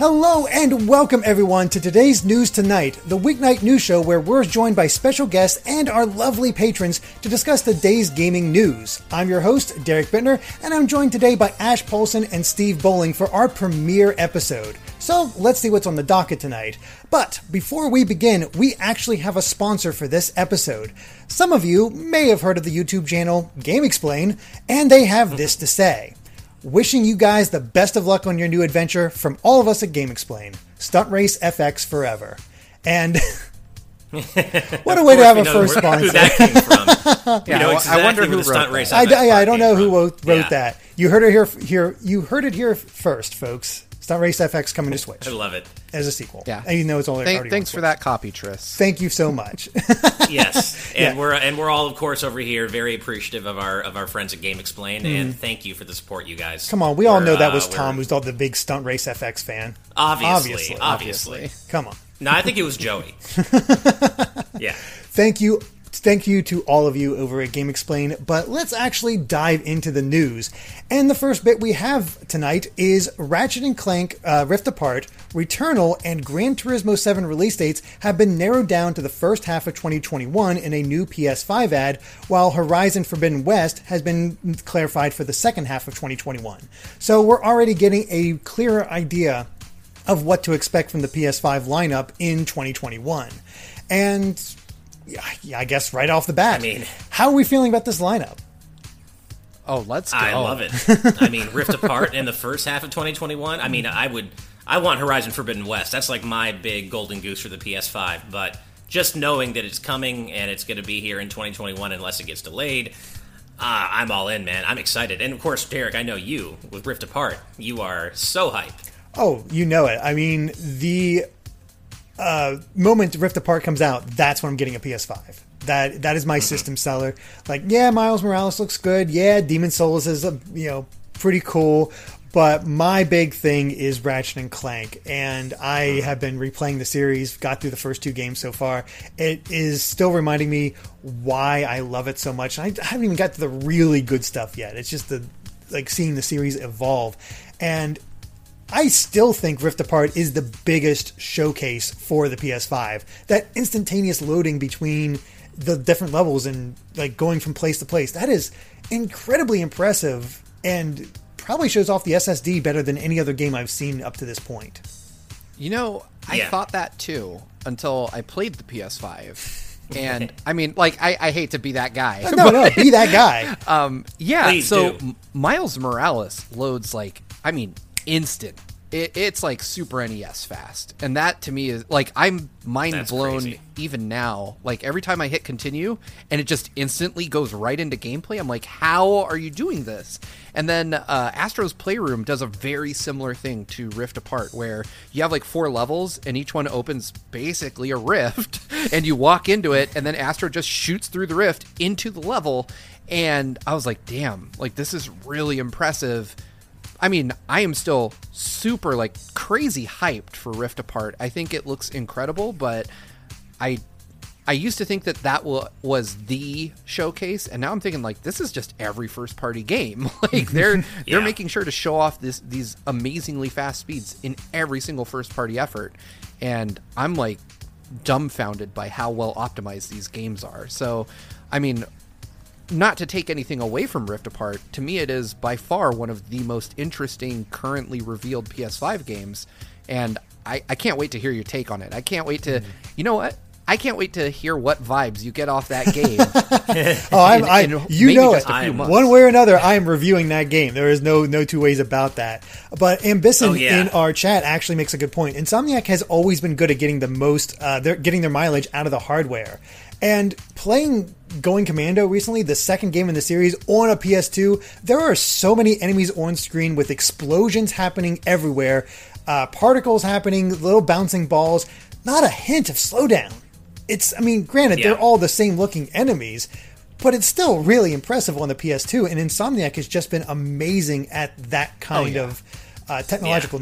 Hello and welcome everyone to today's News Tonight, the weeknight news show where we're joined by special guests and our lovely patrons to discuss the day's gaming news. I'm your host, Derek Bittner, and I'm joined today by Ash Paulson and Steve Bowling for our premiere episode. So let's see what's on the docket tonight. But before we begin, we actually have a sponsor for this episode. Some of you may have heard of the YouTube channel GameXplain, and they have this to say. Wishing you guys the best of luck on your new adventure from all of us at GameXplain. Stunt Race FX forever. And what a way to have a first where, sponsor. Who that came from? Yeah, you know exactly I wonder who the stunt wrote race I, FX I, I don't know who from. wrote, wrote Yeah. that. You heard it here. Here, you heard it here first, folks. Stunt Race FX coming to Switch I love it. as a sequel. Yeah. and you know it's only Thank- already thanks on for that copy, Tris. Thank you so much. Yes, and Yeah. we're and we're all of course over here very appreciative of our of our friends at GameXplain, and thank you for the support, you guys. Mm. Come on, we all We're, know that uh, was we're- Tom, who's all the big Stunt Race FX fan. Obviously, Obviously. obviously. Come on. No, I think it was Joey. yeah. Thank you. Thank you to all of you over at GameXplain, but let's actually dive into the news. And the first bit we have tonight is Ratchet and Clank uh, Rift Apart, Returnal, and Gran Turismo 7 release dates have been narrowed down to the first half of 2021 in a new PS5 ad, while Horizon Forbidden West has been clarified for the second half of 2021. So we're already getting a clearer idea of what to expect from the PS5 lineup in 2021. And yeah, I guess right off the bat, I mean- how are we feeling about this lineup? Oh, let's go. I love it. I mean, Rift Apart in the first half of 2021. I mean, I would, I want Horizon Forbidden West. That's like my big golden goose for the PS5. But just knowing that it's coming and it's going to be here in 2021, unless it gets delayed, uh, I'm all in, man. I'm excited. And of course, Derek, I know you with Rift Apart. You are so hyped. Oh, you know it. I mean, the uh, moment Rift Apart comes out, that's when I'm getting a PS5. That that is my system seller. Like, yeah, Miles Morales looks good. Yeah, Demon's Souls is uh, you know pretty cool. But my big thing is Ratchet and Clank, and I have been replaying the series. Got through the first two games so far. It is still reminding me why I love it so much. I haven't even got to the really good stuff yet. It's just the like seeing the series evolve, and I still think Rift Apart is the biggest showcase for the PS5. That instantaneous loading between the different levels and like going from place to place, that is incredibly impressive and probably shows off the SSD better than any other game I've seen up to this point. You know, I Yeah. thought that too until I played the PS5. And I mean, like, I, I hate to be that guy. No, no, be that guy. Um, yeah. Please so do. Miles Morales loads like, I mean, instant. It, it's like Super NES fast, and that to me is like I'm mind That's blown crazy. even now. Like every time I hit continue, and it just instantly goes right into gameplay. I'm like, how are you doing this? And then uh, Astro's Playroom does a very similar thing to Rift Apart, where you have like four levels, and each one opens basically a rift, and you walk into it, and then Astro just shoots through the rift into the level. And I was like, damn, like this is really impressive. I mean, I am still super like crazy hyped for Rift Apart. I think it looks incredible, but I I used to think that that wa- was the showcase, and now I'm thinking like this is just every first party game. like they're they're making sure to show off this these amazingly fast speeds in every single first party effort, and I'm like dumbfounded by how well optimized these games are. So, I mean, not to take anything away from Rift Apart, to me it is by far one of the most interesting currently revealed PS5 games, and I, I can't wait to hear your take on it. I can't wait to, you know what? I can't wait to hear what vibes you get off that game. Oh, I'm, in- I, in you know it. a few I'm- months. One way or another, I am reviewing that game. There is no no two ways about that. But Ambison Oh, yeah. in our chat actually makes a good point. Insomniac has always been good at getting the most, uh, they're getting their mileage out of the hardware. And playing Going Commando recently, the second game in the series on a PS2, there are so many enemies on screen with explosions happening everywhere, uh, particles happening, little bouncing balls. Not a hint of slowdown. It's, I mean, granted, Yeah. they're all the same looking enemies, but it's still really impressive on the PS2. And Insomniac has just been amazing at that kind yeah. of uh, technological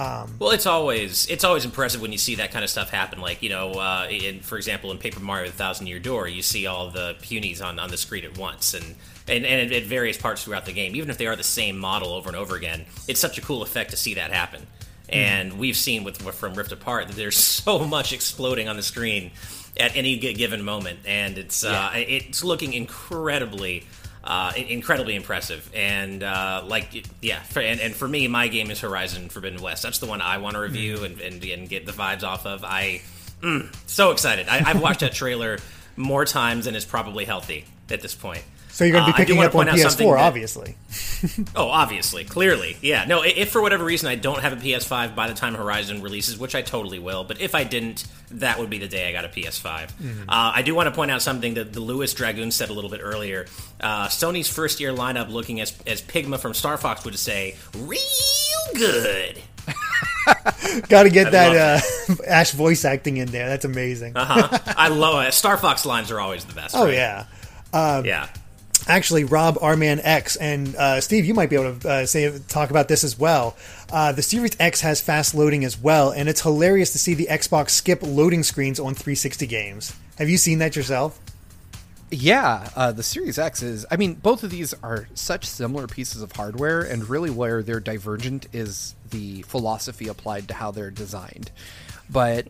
know-how. Well, it's always it's always impressive when you see that kind of stuff happen. Like you know, uh, in, for example, in Paper Mario: The Thousand Year Door, you see all the punies on, on the screen at once, and and, and at various parts throughout the game. Even if they are the same model over and over again, it's such a cool effect to see that happen. And we've seen with from Rift Apart that there's so much exploding on the screen at any given moment, and it's uh, it's looking incredibly. Uh, incredibly impressive, and uh, like, yeah, for, and, and for me, my game is Horizon Forbidden West. That's the one I want to review and, and, and get the vibes off of. I mm, so excited. I, I've watched that trailer more times than is probably healthy at this point. So you're going to Uh, be picking wanna up on point out something PS4, that- obviously. Oh, obviously, clearly, yeah. No, if for whatever reason I don't have a PS5 by the time Horizon releases, which I totally will, but if I didn't, that would be the day I got a PS5. Mm-hmm. Uh, I do want to point out something that the Lewis Dragoon said a little bit earlier. Uh, Sony's first year lineup, looking as as Pigma from Star Fox would say, real good. Got to get I that uh, Ash voice acting in there. That's amazing. Uh-huh. I love it. Star Fox lines are always the best. oh right? yeah. yeah. Actually, Rob Arman X and uh, Steve, you might be able to uh, say talk about this as well. Uh, the Series X has fast loading as well, and it's hilarious to see the Xbox skip loading screens on 360 games. Have you seen that yourself? Yeah, uh, the Series X is. I mean, both of these are such similar pieces of hardware, and really where they're divergent is the philosophy applied to how they're designed. But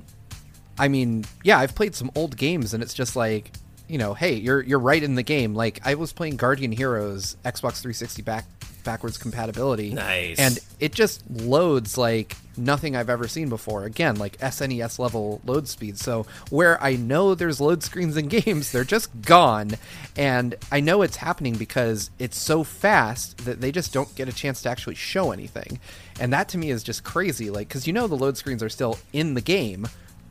I mean, yeah, I've played some old games, and it's just like, you know, hey, you're you're right in the game. Like I was playing Guardian Heroes Xbox 360 back backwards compatibility, Nice. and it just loads like nothing I've ever seen before. Again, like SNES level load speed. So where I know there's load screens in games, they're just gone, and I know it's happening because it's so fast that they just don't get a chance to actually show anything, and that to me is just crazy. Like because you know the load screens are still in the game.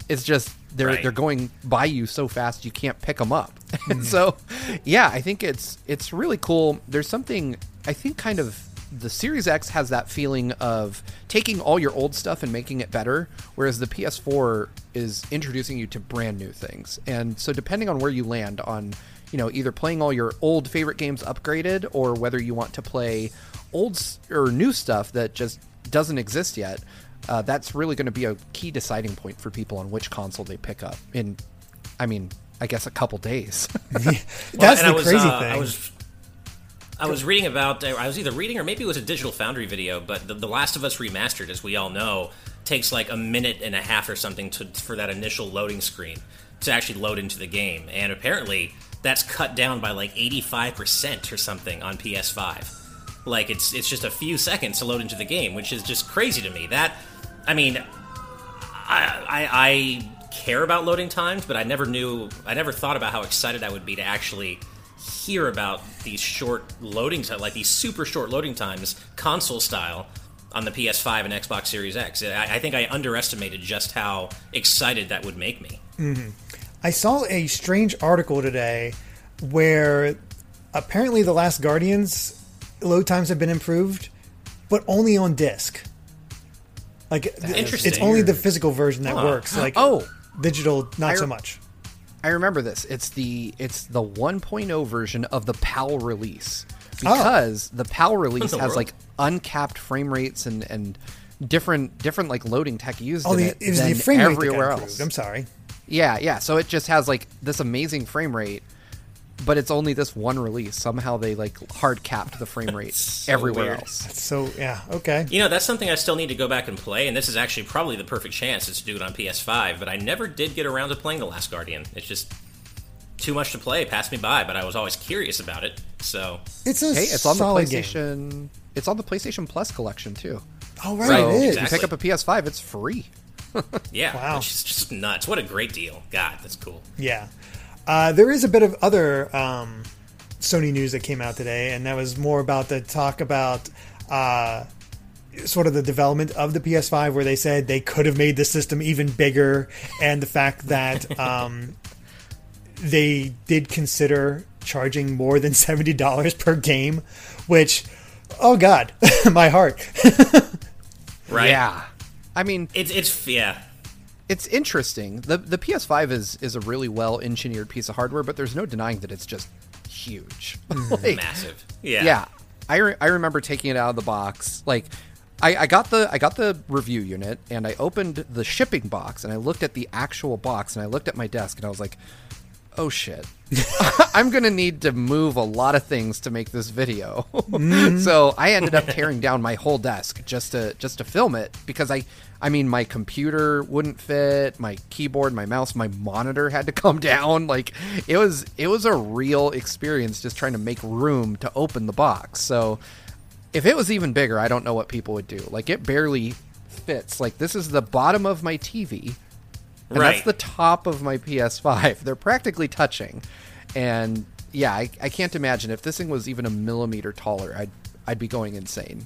It's just they're Right. they're going by you so fast you can't pick them up. And so, yeah, I think it's it's really cool. There's something I think kind of the Series X has that feeling of taking all your old stuff and making it better, whereas the PS4 is introducing you to brand new things. And so, depending on where you land on, you know, either playing all your old favorite games upgraded or whether you want to play old or new stuff that just doesn't exist yet, uh, that's really going to be a key deciding point for people on which console they pick up in, I mean, I guess a couple days. That's the I was, crazy uh, thing. I was, I was reading about. I was either reading or maybe it was a Digital Foundry video. But the, the Last of Us remastered, as we all know, takes like a minute and a half or something to, for that initial loading screen to actually load into the game, and apparently that's cut down by like eighty five percent or something on PS5. Like it's it's just a few seconds to load into the game, which is just crazy to me. That, I mean, I, I, I care about loading times, but I never knew, I never thought about how excited I would be to actually hear about these short loading times, like these super short loading times, console style, on the PS5 and Xbox Series X. I, I think I underestimated just how excited that would make me. Mm-hmm. I saw a strange article today where apparently the Last Guardians load times have been improved, but only on disc. Like th- Interesting. it's only the physical version that Huh. works. Like Oh. digital, not I- so much. I remember this. It's the it's the 1.0 version of the PAL release Oh. because the PAL release the has world? like uncapped frame rates and and different different like loading tech used Oh, in the, it, it was the than frame rate everywhere improved. else. I'm sorry. Yeah, yeah. So it just has like this amazing frame rate, but it's only this one release. Somehow they like hard capped the frame rate So everywhere weird. else. So yeah, okay. You know, that's something I still need to go back and play, and this is actually probably the perfect chance is to do it on PS5, but I never did get around to playing The Last Guardian. It's just too much to play, passed me by, but I was always curious about it, so. It's a Hey, it's on the solid game. PlayStation. It's on the PlayStation Plus collection too. Oh right, Right, So it is. if you pick up a PS5, it's free. Yeah, Wow. which is just nuts. What a great deal. God, that's cool. Yeah. Uh, there is a bit of other um, Sony news that came out today, and that was more about the talk about uh, sort of the development of the PS5, where they said they could have made the system even bigger, and the fact that um, they did consider charging more than seventy dollars per game, which, oh god, my heart. Right? Yeah. I mean, It's, it's, yeah. It's interesting. the The PS5 is is a really well engineered piece of hardware, but there's no denying that it's just huge. Mm-hmm. Like, Massive. Yeah. yeah, I, re- I remember taking it out of the box. Like, I, I got the I got the review unit, and I opened the shipping box, and I looked at the actual box, and I looked at my desk, and I was like, "Oh shit, I'm gonna need to move a lot of things to make this video. Mm-hmm. so I ended up tearing down my whole desk just to just to film it because I I mean my computer wouldn't fit, my keyboard, my mouse, my monitor had to come down. Like it was it was a real experience just trying to make room to open the box. So if it was even bigger, I don't know what people would do. Like it barely fits. Like this is the bottom of my TV. And Right. that's the top of my PS5. They're practically touching. And yeah, I, I can't imagine if this thing was even a millimeter taller, I'd I'd be going insane.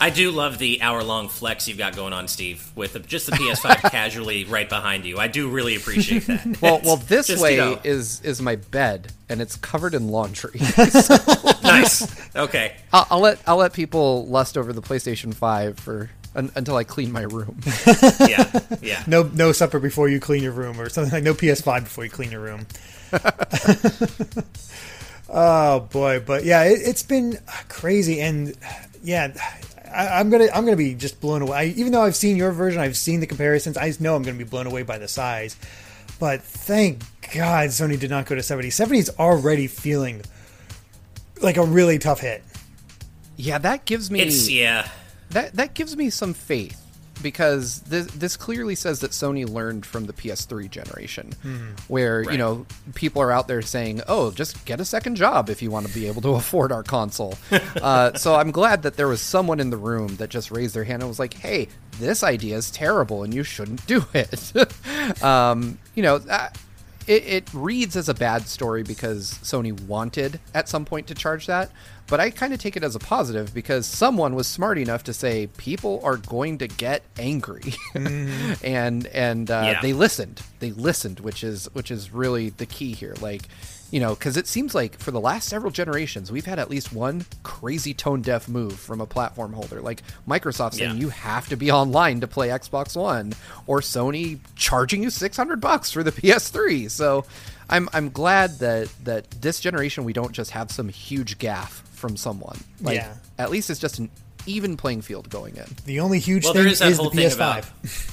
I do love the hour-long flex you've got going on, Steve, with just the PS5 casually right behind you. I do really appreciate that. Well, well, this Just, way you know, is is my bed, and it's covered in laundry. nice. Okay. I'll, I'll let I'll let people lust over the PlayStation Five for un, until I clean my room. Yeah. Yeah. No, no supper before you clean your room, or something like no PS5 before you clean your room. oh boy, but yeah, it, it's been crazy, and yeah, I, I'm gonna I'm gonna be just blown away. I, even though I've seen your version, I've seen the comparisons. I know I'm gonna be blown away by the size. But thank God Sony did not go to 70. 70 is already feeling like a really tough hit. yeah, that gives me It's yeah. that that gives me some faith because this this clearly says that Sony learned from the PS3 generation, where you know people are out there saying, "Oh, just get a second job if you want to be able to afford our console." uh, so I'm glad that there was someone in the room that just raised their hand and was like, "Hey, this idea is terrible and you shouldn't do it." um, you know. Uh, it, it reads as a bad story because Sony wanted at some point to charge that, but I kind of take it as a positive because someone was smart enough to say people are going to get angry, and and uh, Yeah. they listened. They listened, which is which is really the key here. Like, you know, because it seems like for the last several generations we've had at least one crazy tone deaf move from a platform holder, like Microsoft saying Yeah. you have to be online to play Xbox One, or Sony charging you six hundred bucks for the PS3. So, I'm I'm glad that that this generation we don't just have some huge gaffe from someone. Like, Yeah. At least it's just an even playing field going in. The only huge Well, thing there is that is the PS5. about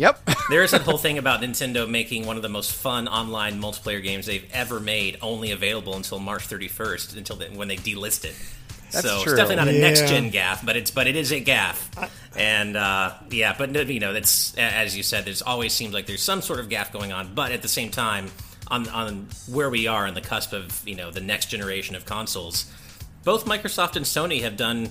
Yep. there is that whole thing about Nintendo making one of the most fun online multiplayer games they've ever made only available until March 31st, until the, when they delist it. That's so true. it's definitely not a Yeah. next gen gaffe, but it's but it is a gaffe, and uh, yeah, but you know, that's as you said, there's always seems like there's some sort of gaffe going on, but at the same time, on on where we are on the cusp of you know the next generation of consoles, both Microsoft and Sony have done,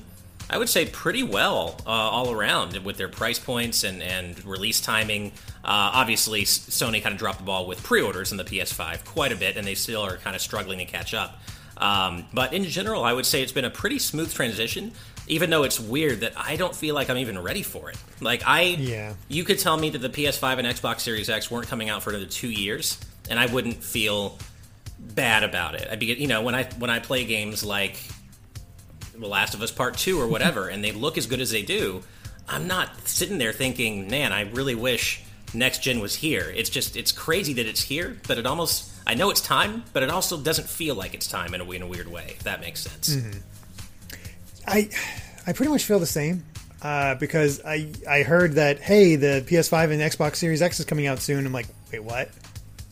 I would say, pretty well uh, all around with their price points and, and release timing. Uh, obviously, Sony kind of dropped the ball with pre orders in the PS5 quite a bit, and they still are kind of struggling to catch up. Um, but in general, I would say it's been a pretty smooth transition, even though it's weird that I don't feel like I'm even ready for it. Like, I. Yeah. You could tell me that the PS5 and Xbox Series X weren't coming out for another two years, and I wouldn't feel bad about it. I'd be, you know, when I when I play games like The Last of Us Part Two or whatever, and they look as good as they do, I'm not sitting there thinking, man, I really wish next gen was here. It's just it's crazy that it's here, but it almost I know it's time, but it also doesn't feel like it's time in a, in a weird way. If that makes sense. I I pretty much feel the same uh, because I I heard that hey the PS5 and Xbox Series X is coming out soon. I'm like wait what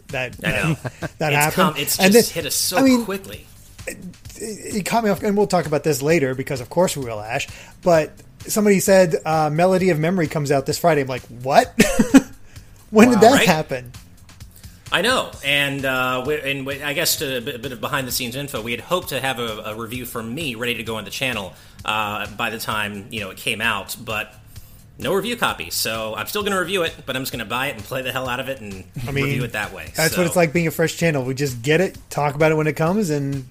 that that it's happened. come, it's just And then- hit us so I mean, quickly. It caught me off, and we'll talk about this later because of course we will, Ash. But somebody said uh, Melody of Memory comes out this Friday. I'm like what? when did that Right? happen? I know, and uh, we, and we, I guess to a bit, a bit of behind the scenes info, we had hoped to have a, a review from me ready to go on the channel uh, by the time you know it came out, but no review copy. So I'm still going to review it, but I'm just going to buy it and play the hell out of it and I mean, review it that way. That's So, what it's like being a fresh channel. We just get it, talk about it when it comes, and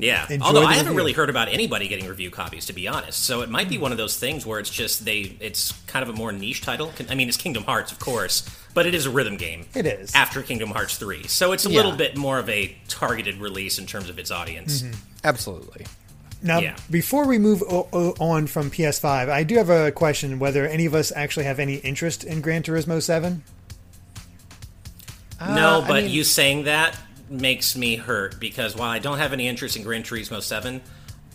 Yeah, Enjoy although the I haven't review. really heard about anybody getting review copies, to be honest. So it might be one of those things where it's just they, it's kind of a more niche title. I mean, it's Kingdom Hearts, of course, but it is a rhythm game. It is. after Kingdom Hearts three, so it's a Yeah. little bit more of a targeted release in terms of its audience. Mm-hmm. Absolutely. Now, Yeah. before we move o- o- on from PS5, I do have a question: whether any of us actually have any interest in Gran Turismo Seven? no, Uh, I but mean- you saying that makes me hurt because while I don't have any interest in Gran Turismo Seven,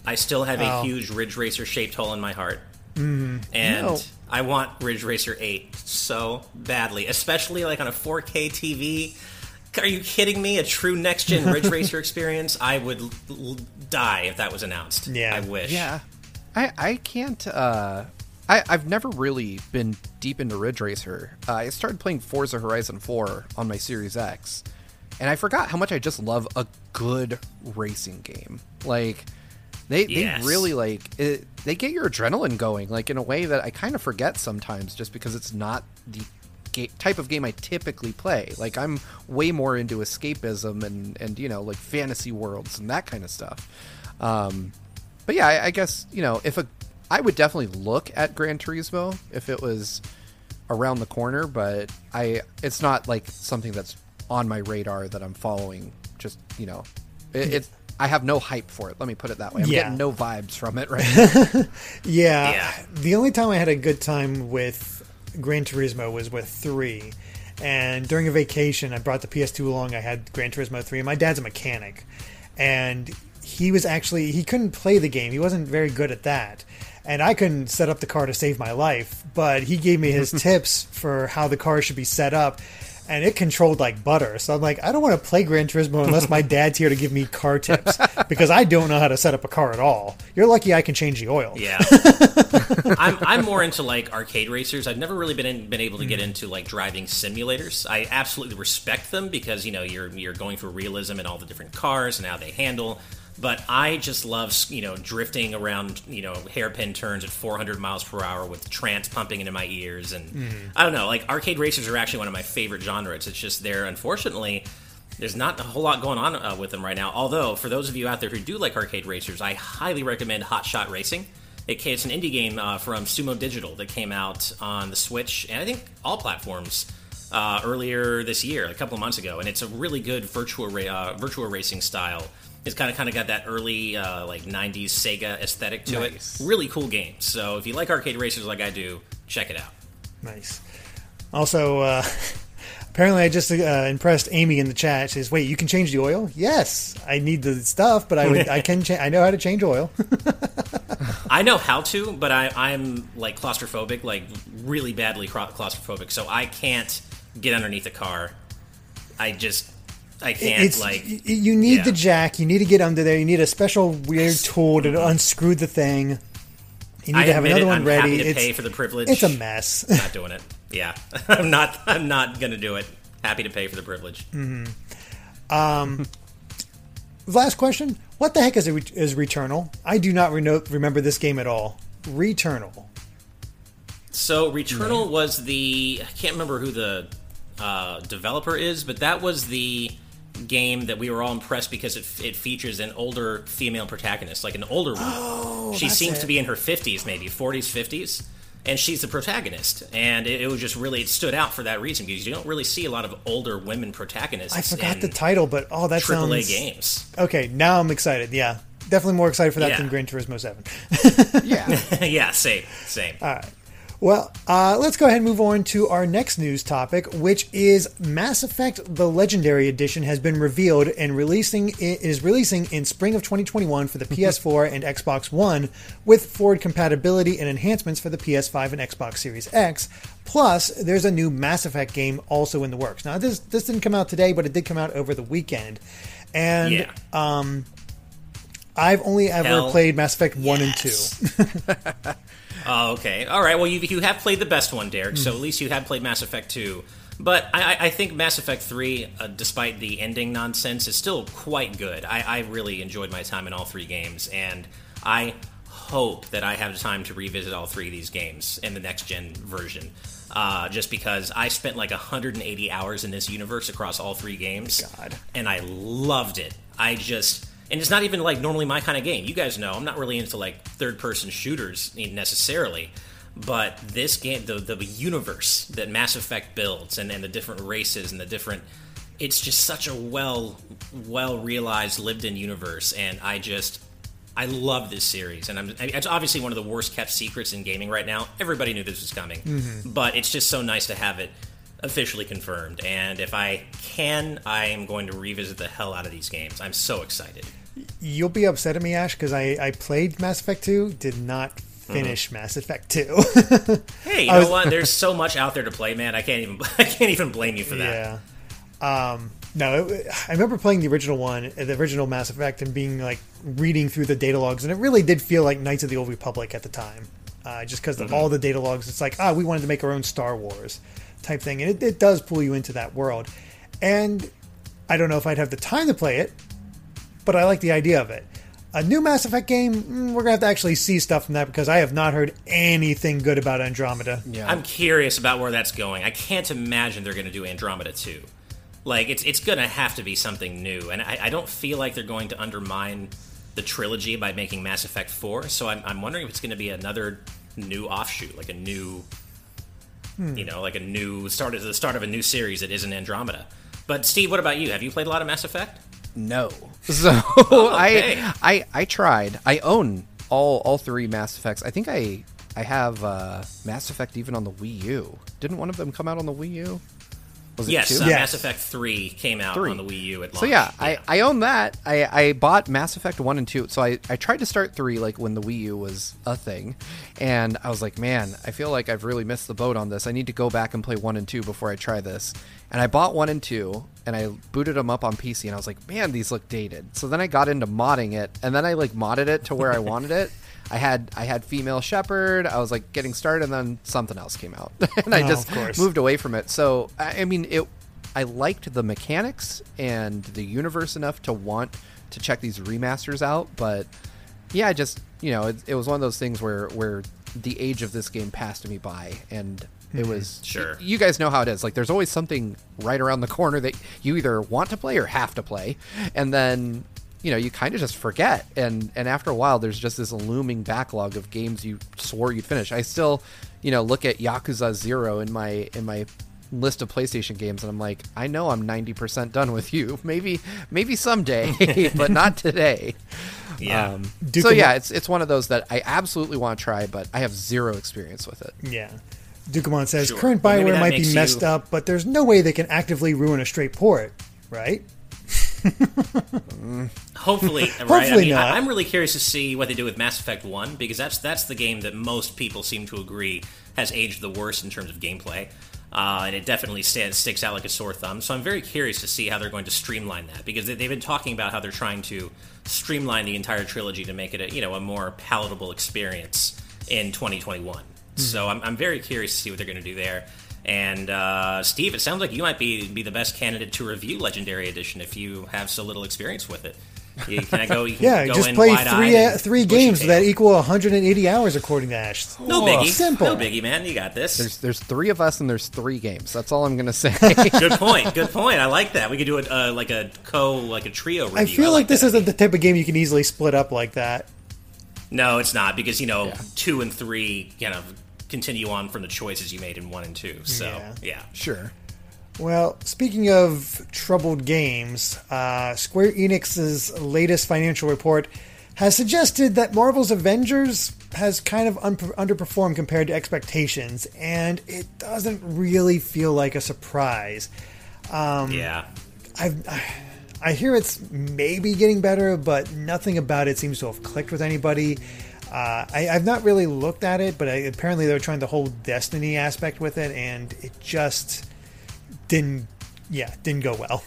I still have a Oh. huge Ridge Racer shaped hole in my heart, mm-hmm. and No. I want Ridge Racer Eight so badly, especially like on a 4K TV. Are you kidding me? A true next gen Ridge Racer experience? I would l- l- die if that was announced. Yeah. I wish. Yeah, I I can't. Uh, I I've never really been deep into Ridge Racer. Uh, I started playing Forza Horizon 4 on my Series X, and I forgot how much I just love a good racing game. Like they Yes. they really like it, they get your adrenaline going like in a way that I kind of forget sometimes just because it's not the ga- type of game I typically play. Like I'm way more into escapism and and you know like fantasy worlds and that kind of stuff. Um, but yeah, I, I guess you know if a I would definitely look at Gran Turismo if it was around the corner, but I it's not like something that's on my radar that I'm following. Just you know, it, it's I have no hype for it. Let me put it that way. I'm Yeah. getting no vibes from it right now. Yeah, Yeah. The only time I had a good time with Gran Turismo was with three, and during a vacation, I brought the PS2 along. I had Gran Turismo three. and My dad's a mechanic, and he was actually he couldn't play the game. He wasn't very good at that. And I couldn't set up the car to save my life, but he gave me his tips for how the car should be set up, and it controlled like butter. So I'm like, I don't want to play Gran Turismo unless my dad's here to give me car tips because I don't know how to set up a car at all. You're lucky I can change the oil. Yeah. I'm, I'm more into like arcade racers. I've never really been in, been able to get mm. into like driving simulators. I absolutely respect them because you know you're you're going for realism and all the different cars and how they handle. But I just love you know drifting around you know hairpin turns at 400 miles per hour with trance pumping into my ears and I don't know like arcade racers are actually one of my favorite genres. It's just they're unfortunately there's not a whole lot going on uh, with them right now. Although, for those of you out there who do like arcade racers, I highly recommend Hot Shot Racing. It, it's an indie game uh, from Sumo Digital that came out on the Switch and I think all platforms uh, earlier this year, a couple of months ago, and it's a really good virtual ra- uh, virtual racing style. It's kind of kind of got that early uh, like '90s Sega aesthetic to Nice. it. Really cool game. So if you like arcade racers like I do, check it out. Nice. Also, uh, apparently, I just uh, impressed Amy in the chat. She says, "Wait, you can change the oil? Yes, I need the stuff, but I would, I can. Cha- I know how to change oil. I know how to, but I, I'm like claustrophobic, like really badly claustrophobic, so I can't get underneath a car. I just, I can't it's like. you need yeah. the jack. You need to get under there. You need a special weird tool to unscrew the thing. You need I to have another it, one I'm ready. happy to it's, pay for the privilege. it's a mess. I'm not doing it. Yeah, I'm not. I'm not gonna do it. Happy to pay for the privilege. Um. Last question: What the heck is a, is Returnal? I do not reno- remember this game at all. Returnal. So Returnal was the I can't remember who the uh, developer is, but that was the game that we were all impressed because it, it features an older female protagonist, like an older woman. Oh, she Oh, that's seems it. to be in her fifties, maybe forties, fifties, and she's the protagonist. And it, it was just really it stood out for that reason because you don't really see a lot of older women protagonists. I forgot in the title, but oh, that AAA sounds games. okay. Now I'm excited. Yeah, definitely more excited for that Yeah. than Gran Turismo Seven. yeah. yeah, same, same. Well, uh, let's go ahead and move on to our next news topic, which is Mass Effect: The Legendary Edition has been revealed and releasing is releasing in spring of 2021 for the PS4 and Xbox One, with forward compatibility and enhancements for the PS5 and Xbox Series X. Plus, there's a new Mass Effect game also in the works. Now, this this didn't come out today, but it did come out over the weekend, and yeah. I've only ever Hell played Mass Effect One and Two. Oh, okay. All right. Well, you, you have played the best one, Derek. So at least you have played Mass Effect 2. But I, I- I think Mass Effect 3, uh, despite the ending nonsense, is still quite good. I, I really enjoyed my time in all three games, and I hope that I have time to revisit all three of these games in the next gen version. Uh, just because I spent like 180 hours in this universe across all three games, God. and I loved it. I just and it's not even like normally my kind of game. You guys know I'm not really into like third person shooters necessarily, but this game, the the universe that Mass Effect builds, and, and the different races and the different, it's just such a well well realized lived in universe, and I just. I love this series, and I'm, it's obviously one of the worst kept secrets in gaming right now. Everybody knew this was coming, mm-hmm. but it's just so nice to have it officially confirmed. And if I can, I am going to revisit the hell out of these games. I'm so excited. You'll be upset at me, Ash, because I, I played Mass Effect 2, did not finish Mass Effect 2. Hey, you know was- what? There's so much out there to play, man. I can't even I can't even blame you for that. yeah. Um, No, it, I remember playing the original one, uh, the original Mass Effect, and being like reading through the data logs, and it really did feel like Knights of the Old Republic at the time. Uh, just because of all the data logs, it's like, ah, we wanted to make our own Star Wars type thing, and it, it does pull you into that world. And I don't know if I'd have the time to play it, but I like the idea of it. A new Mass Effect game, mm, we're gonna have to actually see stuff from that because I have not heard anything good about Andromeda. Yeah. I'm curious about where that's going. I can't imagine they're going to do Andromeda 2. Like, it's, it's going to have to be something new. And I, I don't feel like they're going to undermine the trilogy by making Mass Effect 4. So I'm, I'm wondering if it's going to be another new offshoot, like a new, you know, like a new start of the start of a new series that isn't Andromeda. But Steve, what about you? Have you played a lot of Mass Effect? No. So okay. I, I I tried. I own all all three Mass Effects. I think I I have uh, Mass Effect even on the Wii U. Didn't one of them come out on the Wii U? Was it Yes, two? uh, Yes. Mass Effect 3 came out Three. on the Wii U at launch. So yeah, I, I own that. I, I bought Mass Effect one and two. So I, I tried to start three like when the Wii U was a thing, and I was like, man, I feel like I've really missed the boat on this. I need to go back and play one and two before I try this. And I bought one and two, and I booted them up on PC, and I was like, man, these look dated. So then I got into modding it, and then I like modded it to where I wanted it. I had I had female Shepard. I was like getting started, and then something else came out, and I Oh, just moved away from it. So I I mean, it. I liked the mechanics and the universe enough to want to check these remasters out, but yeah, I just you know, it, it was one of those things where where the age of this game passed me by, and it mm-hmm. was Sure. You guys know how it is. Like, there's always something right around the corner that you either want to play or have to play, and then you know you kind of just forget and and after a while there's just this looming backlog of games you swore you'd finish i still you know look at yakuza 0 in my in my list of playstation games and i'm like i know i'm 90% done with you maybe maybe someday but not today Yeah. um, so yeah it's it's one of those that i absolutely want to try but i have zero experience with it Yeah. Dukamon says Sure. current Well, Bioware that might be messed you- up, but there's no way they can actively ruin a straight port, right? Hopefully, right? I mean, not. I, am really curious to see what they do with Mass Effect One because that's that's the game that most people seem to agree has aged the worst in terms of gameplay, uh, and it definitely stands, sticks out like a sore thumb. So I'm very curious to see how they're going to streamline that because they, they've been talking about how they're trying to streamline the entire trilogy to make it a you know a more palatable experience in 2021. So I'm, I'm very curious to see what they're going to do there. And uh, Steve, it sounds like you might be be the best candidate to review Legendary Edition if you have so little experience with it. You, can I go? You can Yeah, go just in play three uh, three games that equal 180 hours according to Ash. No biggie, Simple. no biggie, man. You got this. there's there's three of us and there's three games that's all i'm gonna say good point. Good point. I like that. We could do it uh, like a co, like a trio review. I feel like this isn't the type of game you can easily split up like that. No, it's not because you know Yeah. two and three kind of continue on from the choices you made in one and two. So Yeah. yeah. sure Well, speaking of troubled games, uh, Square Enix's latest financial report has suggested that Marvel's Avengers has kind of un- underperformed compared to expectations, and it doesn't really feel like a surprise. Um, yeah. I've, I hear it's maybe getting better, but nothing about it seems to have clicked with anybody. Uh, I, I've not really looked at it, but I, apparently they're trying the whole Destiny aspect with it, and it just didn't, yeah, didn't go well.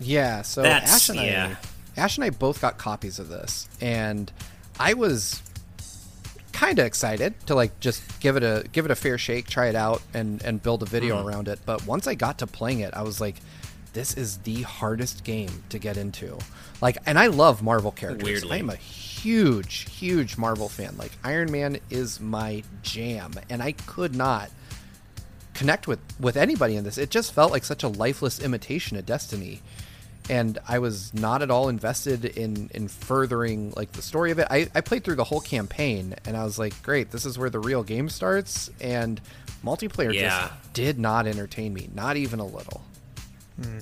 Yeah, so That's- Ash and yeah. I, Ash and I both got copies of this, and I was kind of excited to like just give it a give it a fair shake, try it out, and and build a video Mm-hmm. around it. But once I got to playing it, I was like, this is the hardest game to get into. Like, and I love Marvel characters. Weirdly. I'm a huge, huge Marvel fan. Like, Iron Man is my jam, and I could not connect with with anybody in this. It just felt like such a lifeless imitation of Destiny, and I was not at all invested in in furthering like the story of it. I, I played through the whole campaign, and I was like, great, this is where the real game starts. And multiplayer Yeah. just did not entertain me, not even a little.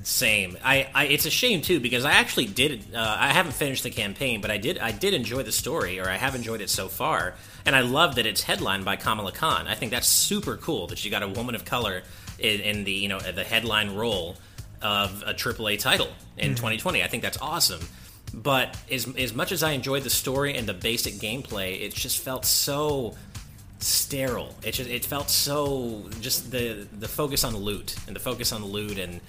Same. I, I it's a shame too because I actually did. Uh, I haven't finished the campaign, but I did. I did enjoy the story, or I have enjoyed it so far, and I love that it's headlined by Kamala Khan. I think that's super cool that you got a woman of color in, in the you know the headline role of a AAA title in 2020. I think that's awesome. But as as much as I enjoyed the story and the basic gameplay, it just felt so sterile. It just it felt so just the the focus on loot and the focus on loot and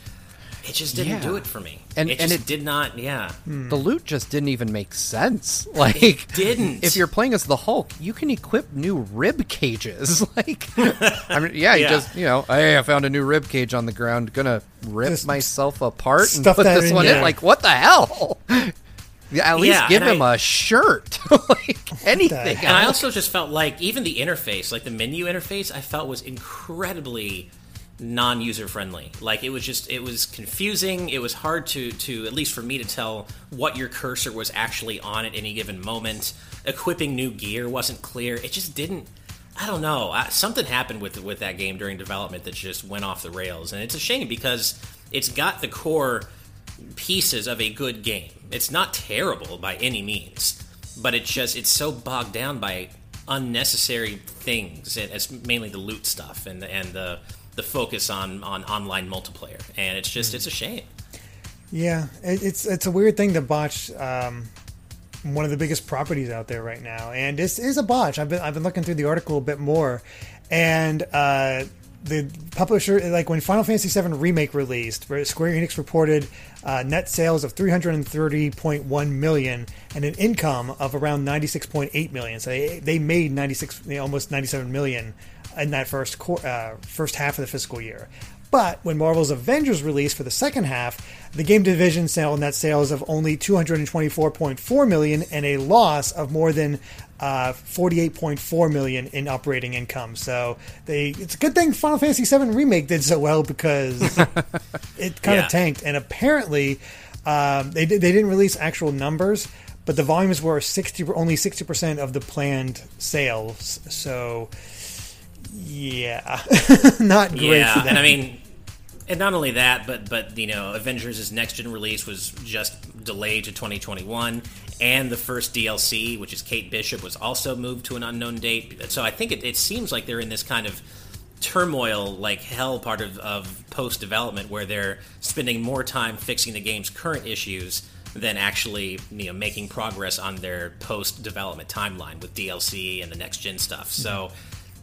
it just didn't Yeah. do it for me. And- it and just it- did not. Yeah, hmm. The loot just didn't even make sense. Like, didn't. If you're playing as the Hulk, you can equip new rib cages. Like, I mean, yeah, you Yeah. just you know, hey, I found a new rib cage on the ground. Gonna rip Just myself apart and stuff put this in, one yeah. in. Like, what the hell? Yeah, At least Yeah, give him I- a shirt, like anything. And I also just felt like even the interface, like the menu interface, I felt was incredibly non-user friendly. Like it was just it was confusing. It was hard to to at least for me to tell what your cursor was actually on at any given moment. Equipping new gear wasn't clear. It just didn't I don't know. I, something happened with with that game during development that just went off the rails, and it's a shame because it's got the core pieces of a good game. It's not terrible by any means, but it's just it's so bogged down by unnecessary things. and It's mainly the loot stuff and and the the focus on on online multiplayer, and it's just it's a shame. Yeah, it, it's it's a weird thing to botch um, one of the biggest properties out there right now, and this is a botch. I've been I've been looking through the article a bit more, and uh, the publisher like when Final Fantasy VII remake released, Square Enix reported uh, net sales of 330.1 million and an income of around 96.8 million. So they, they made 96, almost 97 million in that first uh, first half of the fiscal year. But when Marvel's Avengers released for the second half, the game division saw net sales of only 224.4 million and a loss of more than uh, 48.4 million in operating income. So they it's a good thing Final Fantasy VII remake did so well because it kind Yeah. of tanked. And apparently, um, they they didn't release actual numbers, but the volumes were 60 only 60 percent of the planned sales. So yeah, not great yeah, for them. and I mean, and not only that, but but you know, Avengers' next gen release was just delayed to 2021, and the first DLC, which is Kate Bishop, was also moved to an unknown date. So I think it, it seems like they're in this kind of turmoil like hell part of, of post development where they're spending more time fixing the game's current issues than actually you know making progress on their post development timeline with DLC and the next gen stuff. So mm-hmm.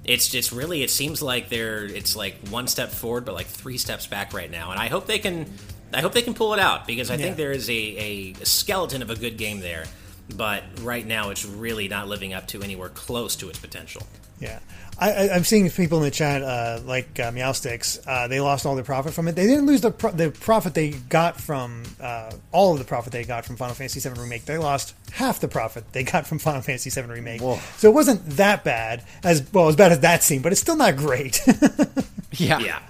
It's just really it seems like they're it's like one step forward but like three steps back right now and i hope they can i hope they can pull it out because i Yeah. think there is a, a skeleton of a good game there but right now it's really not living up to anywhere close to its potential Yeah, I, I, I'm seeing people in the chat uh, like uh, Meowsticks. Uh, they lost all their profit from it. They didn't lose the pro- the profit they got from uh, all of the profit they got from Final Fantasy VII Remake. They lost half the profit they got from Final Fantasy VII Remake. Whoa. So it wasn't that bad as well as bad as that seemed, but it's still not great. yeah, yeah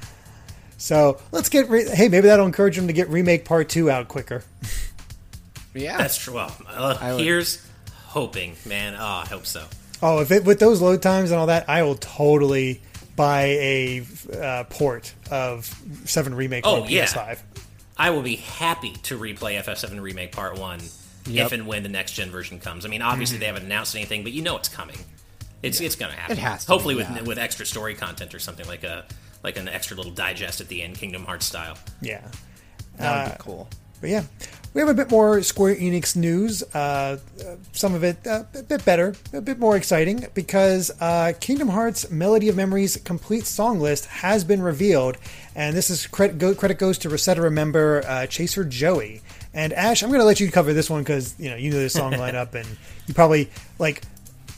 so let's get re- hey maybe that'll encourage them to get Remake Part Two out quicker. yeah. that's true well uh, I would- here's hoping man oh i hope so Oh, if it with those load times and all that, I will totally buy a uh, port of Seven Remake Oh, for yeah. PS5. I will be happy to replay FF7 Remake Part 1 Yep. if and when the next gen version comes. I mean, obviously they haven't announced anything, but you know it's coming. It's it's going to happen. It has to Hopefully be, with yeah. with extra story content or something like a like an extra little digest at the end, Kingdom Hearts style. Yeah. that would be cool. But yeah, we have a bit more Square Enix news. Uh, uh, some of it uh, a bit better, a bit more exciting, because uh, Kingdom Hearts Melody of Memory's complete song list has been revealed, and this is credit, go, credit goes to ResetEra member uh, Chaser Joey. And Ash, I'm going to let you cover this one because you know you know the song lineup, and you probably like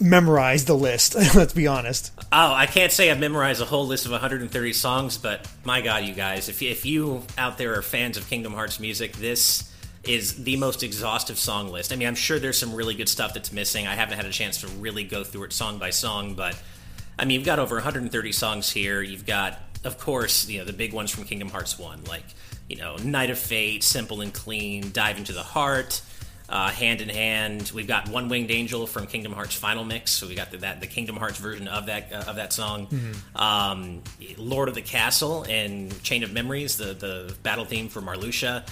memorized the list. let's be honest. Oh, I can't say I've memorized a whole list of 130 songs, but my God, you guys, if, if you out there are fans of Kingdom Hearts music, this is the most exhaustive song list. I mean, I'm sure there's some really good stuff that's missing. I haven't had a chance to really go through it song by song, but I mean, you've got over 130 songs here. You've got, of course, you know, the big ones from Kingdom Hearts 1, like, you know, Night of Fate, Simple and Clean, Dive into the Heart, uh, Hand in Hand. We've got One Winged Angel from Kingdom Hearts Final Mix, so we got the, that the Kingdom Hearts version of that uh, of that song. Um, Lord of the Castle and Chain of Memories, the the battle theme for Marluxia.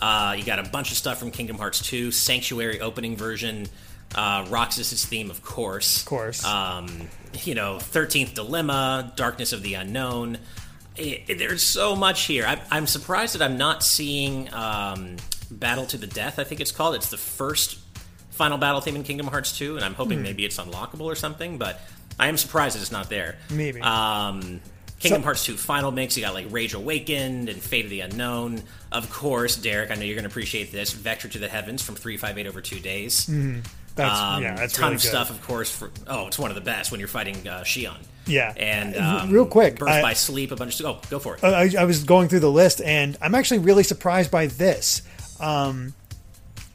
Uh, you got a bunch of stuff from Kingdom Hearts 2, Sanctuary opening version, uh, Roxas's theme, of course. Of course. Um, you know, 13th Dilemma, Darkness of the Unknown. It, it- there's so much here. I, I'm surprised that I'm not seeing um, Battle to the Death, I think it's called. It's the first final battle theme in Kingdom Hearts 2, and I'm hoping maybe it's unlockable or something, but I am surprised that it's not there. Maybe. Um, Kingdom So- Hearts 2 Final Mix, you got like Rage Awakened and Fate of the Unknown. Of course, Derek, I know you're going to appreciate this. Vector to the Heavens from 358 over two days. That's Um, yeah, that's ton really of good. stuff, of course. For oh, it's one of the best when you're fighting uh, Xion. Yeah. and Uh, um, real quick, Birth I- by Sleep, a bunch of oh, go for it. I, I was going through the list, and I'm actually really surprised by this. Um,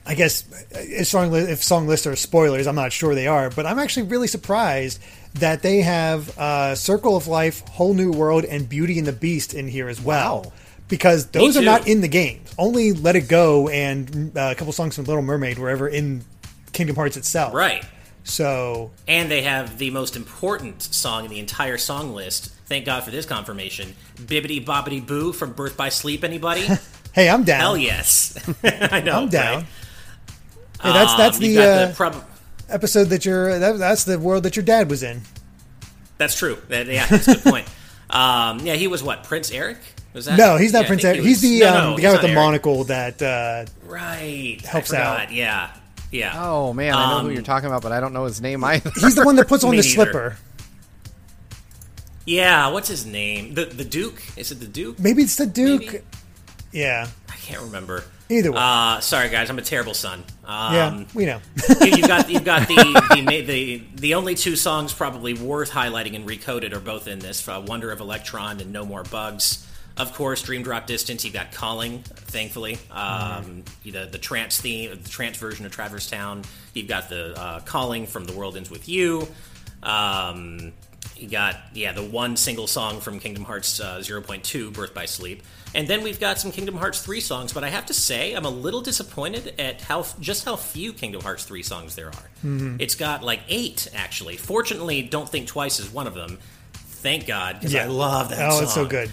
I guess if song, li- if song lists are spoilers, I'm not sure they are, but I'm actually really surprised that they have uh, Circle of Life, Whole New World, and Beauty and the Beast in here as well. Wow. Because those are not in the game. Only Let It Go and uh, a couple songs from Little Mermaid were ever in Kingdom Hearts itself. right. So And they have the most important song in the entire song list. Thank God for this confirmation. Bibbity Bobbity Boo from Birth by Sleep. Anybody? hey, I'm down. Hell yes. I know. I'm down. right? Hey, that's that's Um, the, uh, the prob- episode that your that, that's the world that your dad was in. That's true. That, yeah, that's a good point. Um, yeah, he was what Prince Eric. Was that? No, he's not Yeah, Prince Eric. he He's the no, um, the he's guy with the Eric. monocle that uh, Right. Helps I out. Yeah. Yeah. Oh man, I know who Um, you're talking about, but I don't know his name either. he's the one that puts on the neither. slipper. Yeah. What's his name? The the Duke. Is it the Duke? Maybe it's the Duke. Maybe. Yeah, I can't remember. Either way. Uh, sorry guys, I'm a terrible son. Um, yeah, we know. you, you've got you've got the the, the the only two songs probably worth highlighting and recoded are both in this: uh, "Wonder of Electron" and "No More Bugs." Of course, "Dream Drop Distance." You got "Calling," thankfully. Um, you know, the trance theme, the trance version of Traverse Town. You've got the uh, "Calling" from "The World Ends with You." Um, you got yeah the one single song from Kingdom Hearts uh, 0.2, "Birth by Sleep," and then we've got some Kingdom Hearts 3 songs. But I have to say, I'm a little disappointed at how just how few Kingdom Hearts 3 songs there are. It's got like eight actually. Fortunately, "Don't Think Twice" is one of them. Thank God, because I love that. Oh, it's so song. good.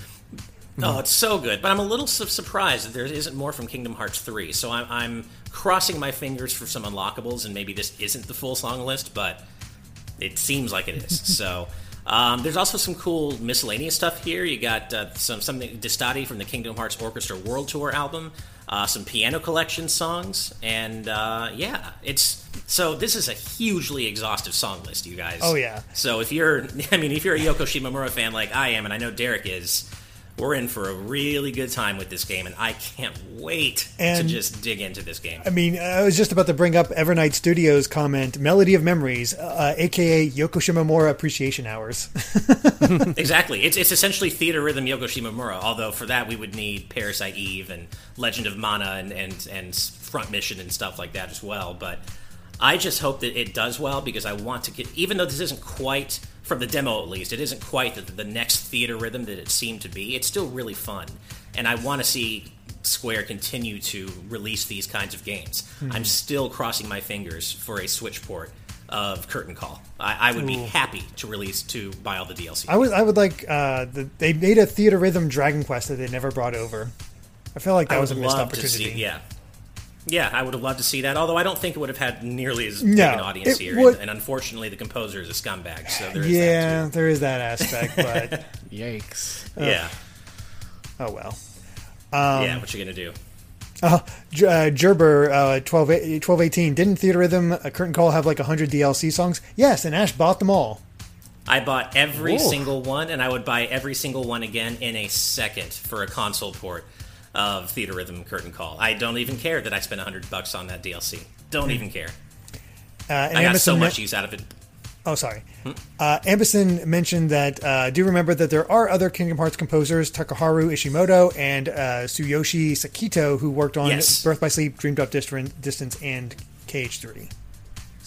Oh, it's so good. But I'm a little su- surprised that there isn't more from Kingdom Hearts 3. So I'm, I'm crossing my fingers for some unlockables, and maybe this isn't the full song list, but it seems like it is. so um, there's also some cool miscellaneous stuff here. You got uh, some something Destati from the Kingdom Hearts Orchestra World Tour album, uh, some piano collection songs, and uh, yeah, it's so this is a hugely exhaustive song list, you guys. Oh, yeah. So if you're, I mean, if you're a Yoko Shimomura fan like I am, and I know Derek is. We're in for a really good time with this game, and I can't wait And- to just dig into this game. I mean, I was just about to bring up Evernight Studios comment, "Melody of Memories," uh, aka Yoko Shimomura Appreciation Hours. Exactly. It's, it's essentially Theatrhythm Yoko Shimomura, although for that we would need Parasite Eve and Legend of Mana and, and, and Front Mission and stuff like that as well. But I just hope that it does well because I want to get, even though this isn't quite, from the demo at least, it isn't quite the, the next Theatrhythm that it seemed to be, it's still really fun. And I want to see Square continue to release these kinds of games. I'm still crossing my fingers for a Switch port of Curtain Call. I, I would be happy to release to buy all the DLC. I would, I would like. Uh, the, they made a Theatrhythm Dragon Quest that they never brought over. I feel like that I was a missed opportunity. see. Yeah, yeah, I would have loved to see that. Although I don't think it would have had nearly as big No, an audience here, would- and, and unfortunately, the composer is a scumbag. So there is Yeah, that there is that aspect, but Yikes! too. Yeah, oh well. yeah. What you gonna do? Uh, J- uh, Gerber, uh, 12, 1218, didn't Theatrhythm uh, Curtain Call have like 100 DLC songs? Yes, and Ash bought them all. I bought every Whoa. single one, and I would buy every single one again in a second for a console port of Theatrhythm Curtain Call. I don't even care that I spent hundred bucks on that DLC. Don't even care. Uh, and I got so Amazon- much use out of it. Oh, sorry. Uh, Ambison mentioned that uh, do remember that there are other Kingdom Hearts composers, Takeharu Ishimoto and uh, Tsuyoshi Sekito, who worked on Yes. Birth by Sleep, Dream Drop Distance, and KH3.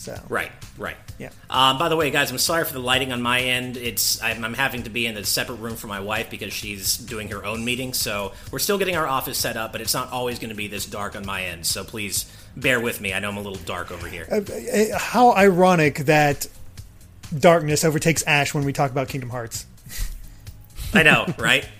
So, Right, right. Yeah. Um, by the way, guys, I'm sorry for the lighting on my end. It's I'm, I'm having to be in a separate room for my wife because she's doing her own meeting. So we're still getting our office set up, but it's not always going to be this dark on my end. So please bear with me. I know I'm a little dark over here. uh, how ironic that darkness overtakes Ash when we talk about Kingdom Hearts. I know, right?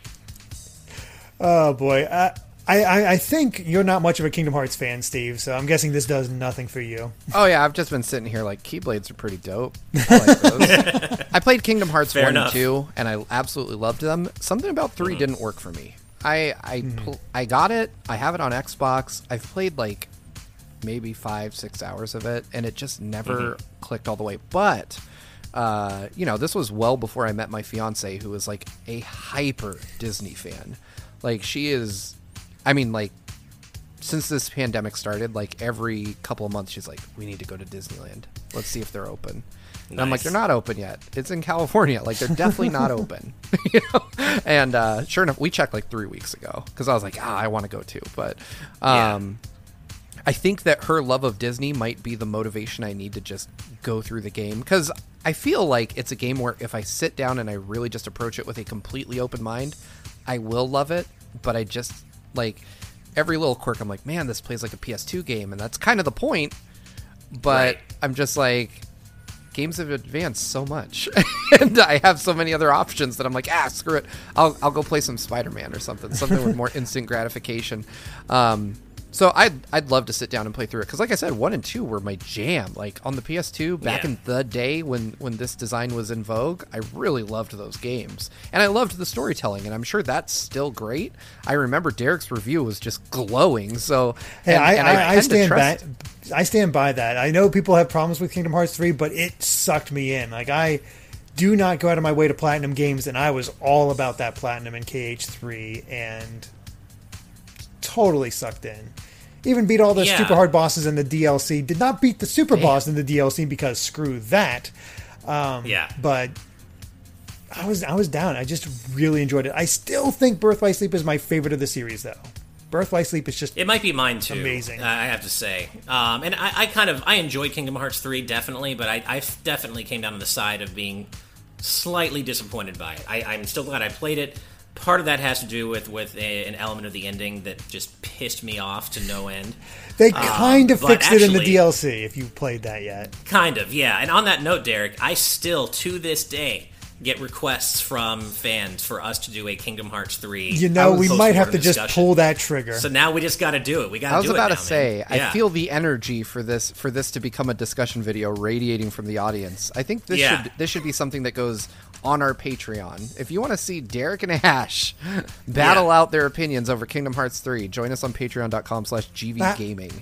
Oh boy, uh, I, I I think you're not much of a Kingdom Hearts fan, Steve. So I'm guessing this does nothing for you. Oh yeah, I've just been sitting here like Keyblades are pretty dope. I like those. I played Kingdom Hearts Fair one enough. and two, and I absolutely loved them. Something about 3 mm. didn't work for me. I I mm-hmm. pl- I got it. I have it on Xbox. I've played like maybe five six hours of it, and it just never mm-hmm. clicked all the way. But uh, you know, this was well before I met my fiance, who was like a hyper Disney fan. Like she is, I mean, like since this pandemic started, like every couple of months, she's like, "We need to go to Disneyland. Let's see if they're open." And I'm like, "They're not open yet. It's in California. Like they're definitely not open." you know. And uh, sure enough, we checked like three weeks ago because I was like, "Ah, I want to go too." But Yeah. um, I think that her love of Disney might be the motivation I need to just go through the game because I feel like it's a game where if I sit down and I really just approach it with a completely open mind, I will love it. But I just like every little quirk. I'm like, man, this plays like a PS2 game, and that's kind of the point. But Right. I'm just like, games have advanced so much, and I have so many other options that I'm like, ah, screw it. I'll I'll go play some Spider-Man or something, something with more instant gratification. Um, so I'd I'd love to sit down and play through it because, like I said, one and two were my jam. Like on the PS2 back Yeah. in the day when when this design was in vogue, I really loved those games, and I loved the storytelling, and I'm sure that's still great. I remember Derek's review was just glowing. So Hey, and- I, and I, I, tend to stand by. trust- I stand by that. I know people have problems with Kingdom Hearts three, but it sucked me in. Like I do not go out of my way to platinum games, and I was all about that platinum in KH three, and totally sucked in. Even beat all the Yeah. super hard bosses in the DLC. Did not beat the super boss in the DLC because screw that. yeah. But I was I was down. I just really enjoyed it. I still think Birth by Sleep is my favorite of the series, though. Birth by Sleep is just It might be mine too. Amazing. I I have to say, um, and I, I kind of I enjoyed Kingdom Hearts three definitely, but I definitely came down on the side of being slightly disappointed by it. I, I'm still glad I played it. Part of that has to do with with a, an element of the ending that just pissed me off to no end. They kind of Uh, but fixed it in the DLC. If you played that yet, Kind of, yeah. And on that note, Derek, I still to this day get requests from fans for us to do a Kingdom Hearts three. you know we might have to post-mortem just pull that trigger. So now we just got to do it. We got to I was do it about now, to say, man. I feel the energy for this for this to become a discussion video radiating from the audience. I think this Yeah. should this should be something that goes on our Patreon. If you want to see Derek and Ash battle Yeah. out their opinions over Kingdom Hearts 3, join us on patreon.com slash Ah. gvgaming.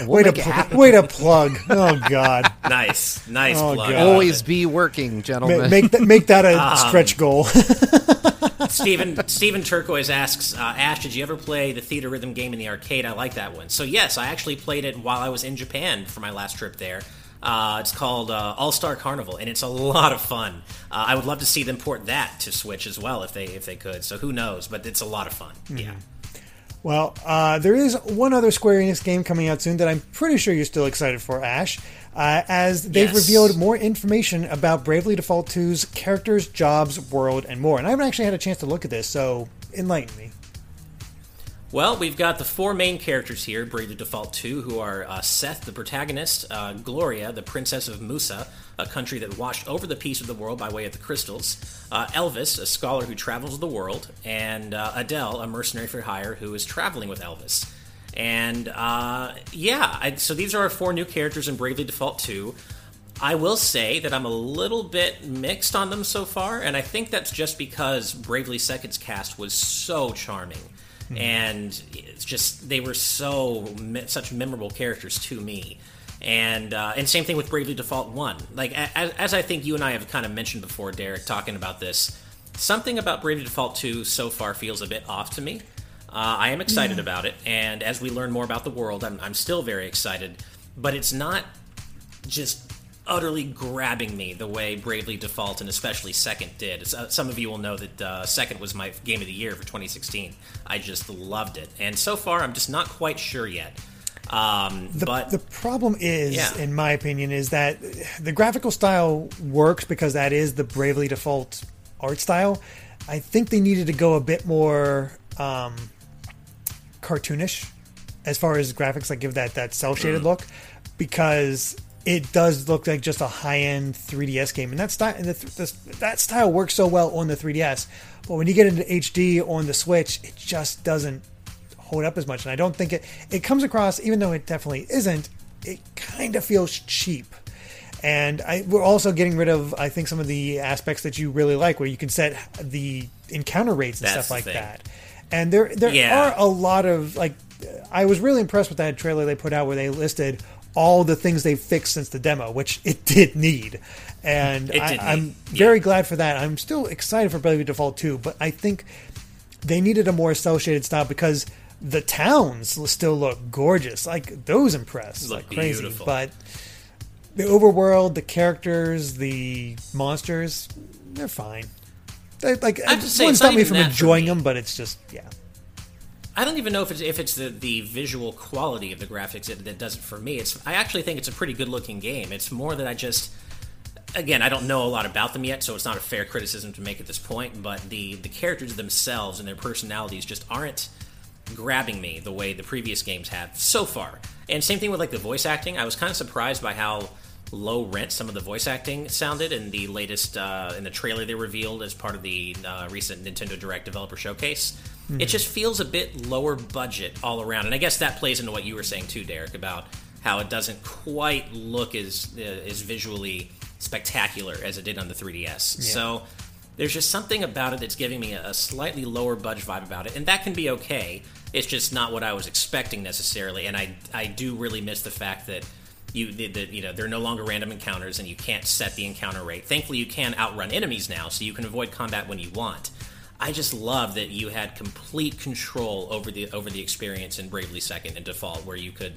And we'll Way to pl- way to plug. Oh God, nice, nice Oh, plug. God. Always be working, gentlemen. Ma- make that make that a Um, stretch goal. Stephen Stephen Turquoise asks, uh, Ash, did you ever play the Theatrhythm game in the arcade? I like that one. So yes, I actually played it while I was in Japan for my last trip there. Uh, it's called uh, All Star Carnival, and it's a lot of fun. Uh, I would love to see them port that to Switch as well if they if they could. So who knows? But it's a lot of fun. Yeah. Well, uh, there is one other Square Enix game coming out soon that I'm pretty sure you're still excited for, Ash. Uh, as they've Yes. revealed more information about Bravely Default 2's characters, jobs, world, and more. And I haven't actually had a chance to look at this, so enlighten me. Well, we've got the four main characters here, Bravely Default 2, who are uh, Seth, the protagonist, uh, Gloria, the princess of Musa, a country that watched over the peace of the world by way of the crystals, uh, Elvis, a scholar who travels the world, and uh, Adelle, a mercenary for hire who is traveling with Elvis. And uh, yeah, I, so these are our four new characters in Bravely Default 2. I will say that I'm a little bit mixed on them so far, and I think that's just because Bravely Second's cast was so charming, and it's just they were so such memorable characters to me, and uh, and same thing with Bravely Default One. Like as, as I think you and I have kind of mentioned before, Derek, talking about this, something about Bravely Default Two so far feels a bit off to me. Uh, I am excited about it, and as we learn more about the world, I'm, I'm still very excited. But it's not just utterly grabbing me the way Bravely Default and especially Second did. Some of you will know that uh, Second was my game of the year for 2016. I just loved it, and so far I'm just not quite sure yet. Um, The, but the problem is, Yeah. in my opinion, is that the graphical style works because that is the Bravely Default art style. I think they needed to go a bit more um, cartoonish as far as graphics, like give that that cell Mm. shaded look, because it does look like just a high end 3DS game, and that style and the, the, that style works so well on the 3DS. But when you get into HD on the Switch, it just doesn't hold up as much. And I don't think it it comes across, even though it definitely isn't. It kind of feels cheap. And I, we're also getting rid of, I think, some of the aspects that you really like, where you can set the encounter rates and That's stuff like thing. that. And there, there Yeah. are a lot of like. I was really impressed with that trailer they put out where they listed all the things they've fixed since the demo, which it did need. And I, did I'm need, very glad for that. I'm still excited for Bravely Default 2, but I think they needed a more cell shaded style because the towns still look gorgeous. Like those impress Look like crazy. beautiful. But the overworld, the characters, the monsters, they're fine. They, like I have to say, wouldn't stop me from enjoying me. them, but it's just yeah. I don't even know if it's if it's the, the visual quality of the graphics that, that does it for me. It's I actually think it's a pretty good looking game. It's more that I just again I don't know a lot about them yet, so it's not a fair criticism to make at this point. But the the characters themselves and their personalities just aren't grabbing me the way the previous games have so far. And same thing with like the voice acting. I was kind of surprised by how low rent some of the voice acting sounded in the latest uh, in the trailer they revealed as part of the uh, recent Nintendo Direct Developer Showcase. It just feels a bit lower budget all around, and I guess that plays into what you were saying too, Derek, about how it doesn't quite look as uh, as visually spectacular as it did on the 3DS. So there's just something about it that's giving me a, a slightly lower budget vibe about it, and that can be okay. It's just not what I was expecting necessarily, and I I do really miss the fact that you that you know they're no longer random encounters, and you can't set the encounter rate. Thankfully, you can outrun enemies now, so you can avoid combat when you want. I just love that you had complete control over the over the experience in Bravely Second and Default, where you could,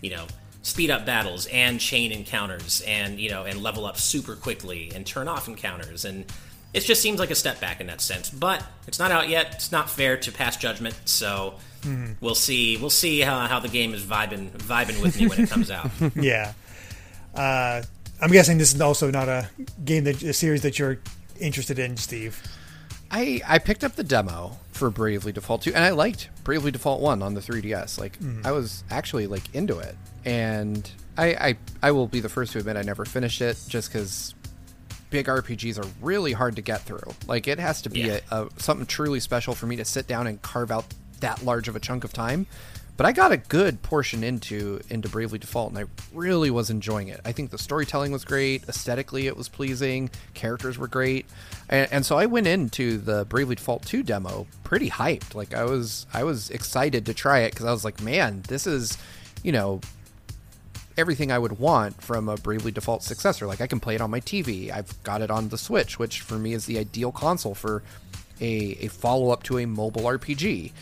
you know, speed up battles and chain encounters and you know and level up super quickly and turn off encounters. And it just seems like a step back in that sense. But it's not out yet. It's not fair to pass judgment. So we'll see we'll see how, how the game is vibing vibing with me when it comes out. Yeah. Uh, I'm guessing this is also not a game that a series that you're interested in, Steve. I I picked up the demo for Bravely Default 2 and I liked Bravely Default 1 on the 3DS. Like mm-hmm. I was actually like into it. And I I I will be the first to admit I never finished it just cuz big RPGs are really hard to get through. Like it has to be Yeah. a, a something truly special for me to sit down and carve out that large of a chunk of time. But I got a good portion into into Bravely Default, and I really was enjoying it. I think the storytelling was great, aesthetically it was pleasing, characters were great, and, and so I went into the Bravely Default 2 demo pretty hyped. Like I was I was excited to try it because I was like, man, this is, you know, everything I would want from a Bravely Default successor. Like I can play it on my TV. I've got it on the Switch, which for me is the ideal console for a, a follow up to a mobile RPG.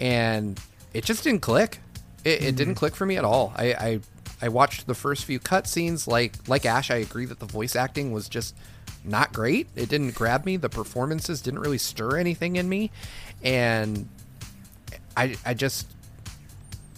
And it just didn't click. It, it didn't hmm. click for me at all. I, I I watched the first few cutscenes. Like like Ash, I agree that the voice acting was just not great. It didn't grab me. The performances didn't really stir anything in me, and I I just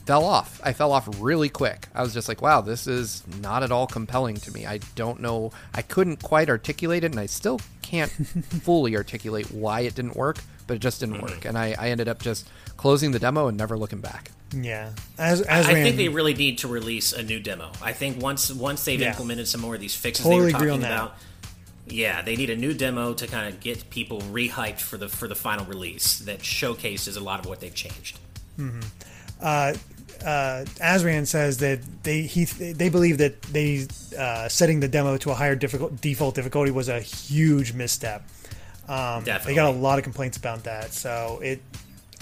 fell off. I fell off really quick. I was just like, wow, this is not at all compelling to me. I don't know. I couldn't quite articulate it, and I still can't fully articulate why it didn't work, but it just didn't work. And I, I ended up just closing the demo and never looking back. Yeah, as as I Rand- think they really need to release a new demo. I think once once they've Yeah. implemented some more of these fixes Totally they were agree talking on that. about, yeah, they need a new demo to kind of get people rehyped for the for the final release that showcases a lot of what they've changed. uh, Azran says that they he they believe that they uh, setting the demo to a higher difficult, default difficulty was a huge misstep. Um, Definitely. They got a lot of complaints about that. So it,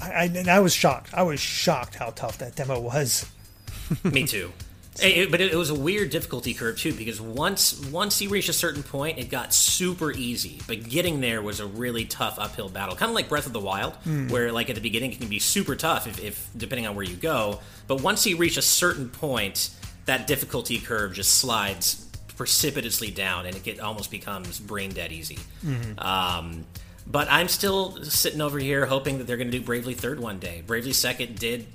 I, I, and I was shocked. I was shocked how tough that demo was. Me too. It- but it, it was a weird difficulty curve too because once once you reach a certain point, it got super easy. But getting there was a really tough uphill battle, kind of like Breath of the Wild, where like at the beginning it can be super tough if, if depending on where you go. But once you reach a certain point, that difficulty curve just slides precipitously down, and it get, almost becomes brain dead easy. Um, but I'm still sitting over here hoping that they're going to do Bravely Third one day. Bravely Second did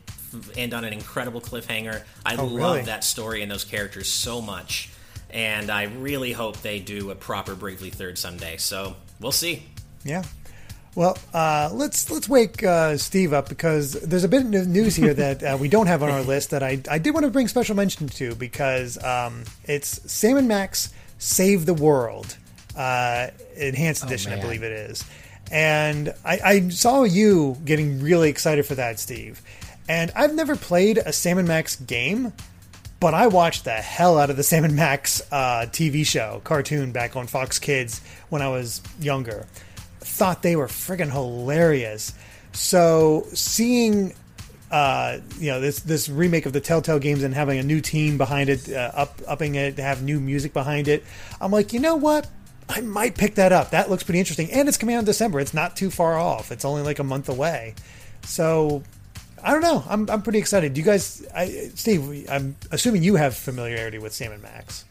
end on an incredible cliffhanger. I Oh, love really? that story and those characters so much, and I really hope they do a proper Bravely Third someday. So we'll see. Yeah. Well, uh, let's let's wake uh, Steve up because there's a bit of news here that uh, we don't have on our list that I, I did want to bring special mention to because um, it's Sam and Max Save the World uh, Enhanced Edition, I believe it is. And I, I saw you getting really excited for that, Steve. And I've never played a Sam and Max game, but I watched the hell out of the Sam and Max uh, TV show, cartoon back on Fox Kids when I was younger. Thought they were friggin' hilarious. So seeing uh, you know this this remake of the Telltale games and having a new team behind it, uh, up upping it, to have new music behind it. I'm like, you know what? I might pick that up. That looks pretty interesting, and it's coming out in December. It's not too far off. It's only like a month away, so I don't know. I'm I'm pretty excited. Do you guys, I, Steve? I'm assuming you have familiarity with Sam and Max.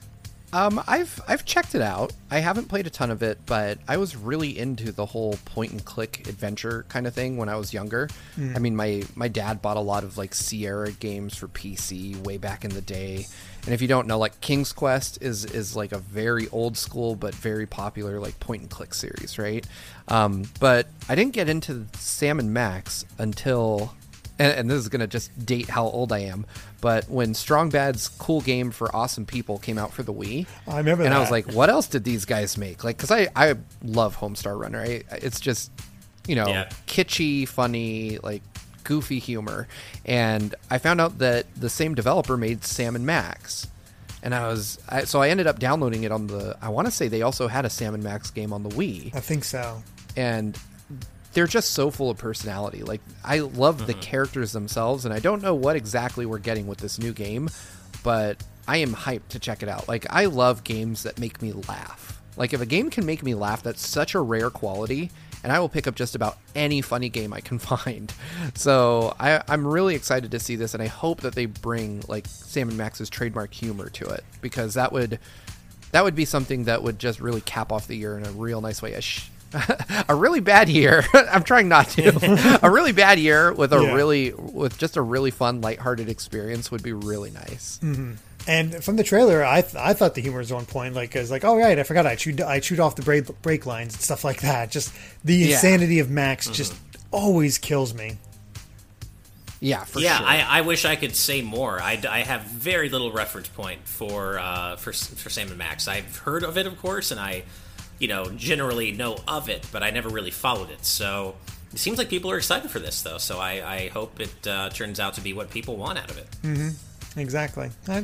Um, I've I've checked it out. I haven't played a ton of it, but I was really into the whole point and click adventure kind of thing when I was younger. I mean, my my dad bought a lot of like Sierra games for PC way back in the day. And if you don't know, like King's Quest is is like a very old school but very popular like point and click series, right? Um, but I didn't get into Sam and Max until and, and this is gonna just date how old I am, but when Strong Bad's cool game for awesome people came out for the Wii, I remember and I was like, what else did these guys make? Like, because I I love Homestar Runner. I, it's just you know Yeah. kitschy, funny, like goofy humor, and I found out that the same developer made Sam and Max. And I was I, so I ended up downloading it on the. I want to say they also had a Sam and Max game on the Wii I think so. and they're just so full of personality. Like I love the mm-hmm. characters themselves, and I don't know what exactly we're getting with this new game, but I am hyped to check it out. Like I love games that make me laugh. Like if a game can make me laugh, that's such a rare quality, and I will pick up just about any funny game I can find. So I, I'm really excited to see this, and I hope that they bring like Sam and Max's trademark humor to it because that would that would be something that would just really cap off the year in a real nice way. A, sh- a really bad year. I'm trying not to. a really bad year with a Yeah. really with just a really fun, lighthearted experience would be really nice. And from the trailer, I th- I thought the humor was on point. Like, I was like, oh right, I forgot I chewed I chewed off the brake brake lines and stuff like that. Just the Yeah. insanity of Max just always kills me. Yeah, for yeah, sure. I, I wish I could say more. I, I have very little reference point for uh, for for Sam and Max. I've heard of it, of course, and I, you know, generally know of it, but I never really followed it. So it seems like people are excited for this, though. So I, I hope it uh, turns out to be what people want out of it. Exactly. I,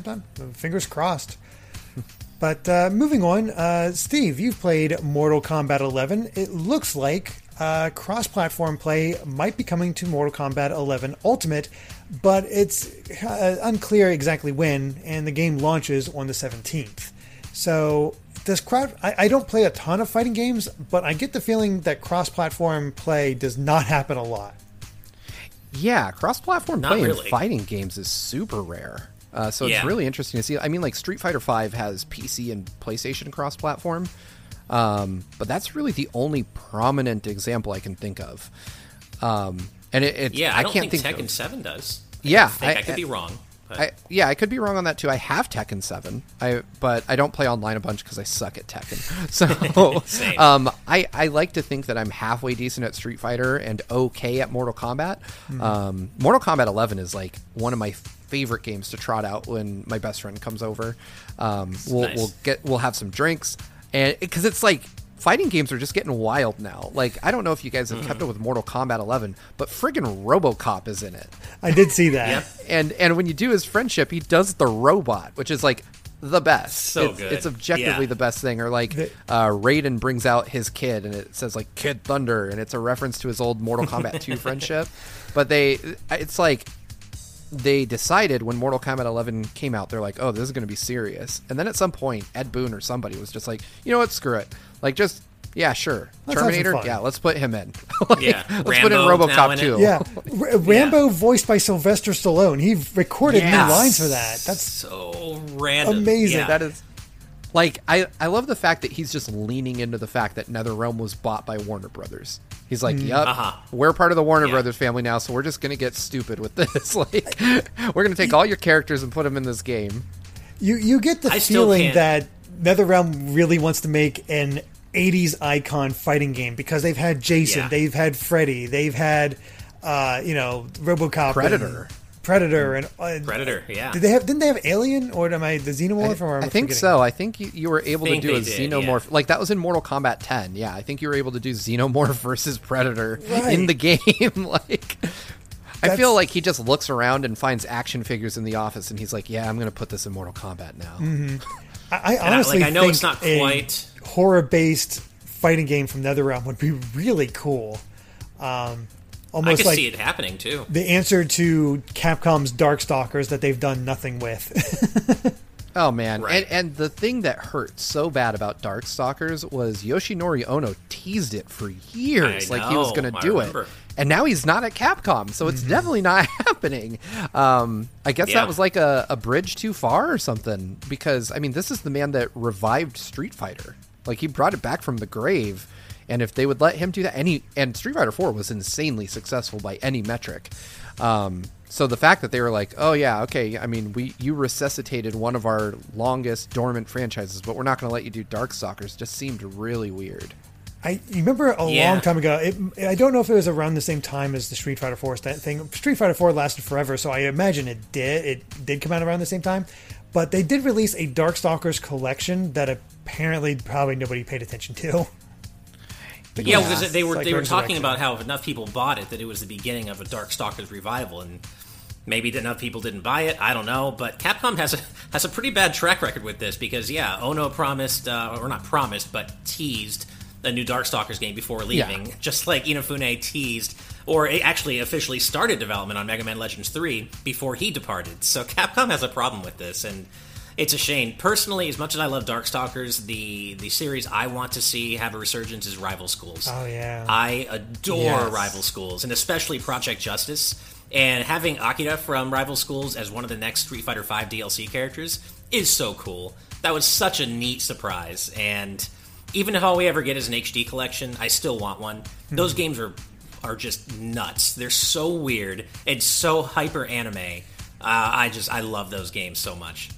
fingers crossed. But uh, moving on, uh, Steve, you've played Mortal Kombat 11. It looks like uh, cross-platform play might be coming to Mortal Kombat 11 Ultimate, but it's uh, unclear exactly when, and the game launches on the 17th. So, does crowd? I, I don't play a ton of fighting games, but I get the feeling that cross-platform play does not happen a lot. Yeah, cross-platform Not play in fighting games is super rare. Uh, so it's really interesting to see. I mean, like Street Fighter V has PC and PlayStation cross-platform, um, but that's really the only prominent example I can think of. Um, and it, it Yeah, I, don't can't think, think, Tekken of- Seven does. Yeah, I, think I, I- could be wrong. I, yeah, I could be wrong on that too. I have Tekken Seven, I but I don't play online a bunch because I suck at Tekken. So, um, I I like to think that I'm halfway decent at Street Fighter and okay at Mortal Kombat. Hmm. Um, Mortal Kombat 11 is like one of my favorite games to trot out when my best friend comes over. Um, we'll Nice. we'll get we'll have some drinks and because it's like. Fighting games are just getting wild now. Like I don't know if you guys have Hmm. kept up with Mortal Kombat 11, but friggin' RoboCop is in it I did see that. Yep. and and when you do his friendship, he does the robot, which is like the best. So it's, good. It's objectively Yeah. the best thing. Or like The- uh, Raiden brings out his kid, and it says like Kid Thunder, and it's a reference to his old Mortal Kombat 2 friendship. But they, it's like they decided when Mortal Kombat 11 came out, they're like, oh, this is going to be serious. And then at some point, Ed Boon or somebody was just like, you know what, screw it. Like just. Yeah, sure. Let's have some Terminator. fun. Yeah, let's put him in. Like, Yeah, let's put in Rambo now RoboCop in it. too. Yeah, R- Rambo voiced by Sylvester Stallone. He recorded Yeah. new lines for that. That's so random. amazing. Yeah. That is like I I love the fact that he's just leaning into the fact that NetherRealm was bought by Warner Brothers. He's like, "Yep, Uh-huh. we're part of the Warner Yeah. Brothers family now, so we're just gonna get stupid with this. like, we're gonna take all your characters and put them in this game." you. You get the I still feeling can't- that NetherRealm really wants to make an '80s icon fighting game because they've had Jason, Yeah. they've had Freddy, they've had uh, you know RoboCop, Predator. and Predator, and uh, Predator. Yeah. Did they have? Didn't they have Alien or am I the Xenomorph? or am I think so. I think you, you were able to do a did, xenomorph. Like that was in Mortal Kombat 10. Yeah, I think you were able to do xenomorph versus predator Right. in the game. like, I feel like he just looks around and finds action figures in the office, and he's like, "Yeah, I'm going to put this in Mortal Kombat now." I, I And I- honestly like, I know think it's not a quite- horror-based fighting game from NetherRealm would be really cool. Um, I almost can like see it happening too. the answer to Capcom's Darkstalkers that they've done nothing with. Oh man, Right. and and the thing that hurt so bad about Darkstalkers was Yoshinori Ono teased it for years, I like he was going to do it, and now he's not at Capcom, so it's definitely not happening. Um, I guess Yeah. that was like a, a bridge too far or something, because I mean, this is the man that revived Street Fighter, like he brought it back from the grave. And if they would let him do that, any and Street Fighter Four was insanely successful by any metric. Um, so the fact that they were like, "Oh yeah, okay," I mean, we you resuscitated one of our longest dormant franchises, but we're not going to let you do Darkstalkers, just seemed really weird. I remember a Yeah. long time ago. It, I don't know if it was around the same time as the Street Fighter Four thing. Street Fighter Four lasted forever, so I imagine it did. It did come out around the same time, but they did release a Darkstalkers collection that apparently probably nobody paid attention to. Yeah, Yeah. because they were like they were talking about how if enough people bought it that it was the beginning of a Darkstalkers revival, and maybe enough people didn't buy it. I don't know, but Capcom has a has a pretty bad track record with this because yeah, Ono promised uh, or not promised, but teased a new Darkstalkers game before leaving, Yeah. just like Inafune teased or actually officially started development on Mega Man Legends 3 before he departed. So Capcom has a problem with this and it's a shame. Personally, as much as I love Darkstalkers, the the series I want to see have a resurgence is Rival Schools. Oh, yeah. I adore Yes. Rival Schools, and especially Project Justice. And having Akira from Rival Schools as one of the next Street Fighter V DLC characters is so cool. That was such a neat surprise. And even if all we ever get is an HD collection, I still want one. Those games are are just nuts. They're so weird and so hyper anime. Uh, I just I love those games so much.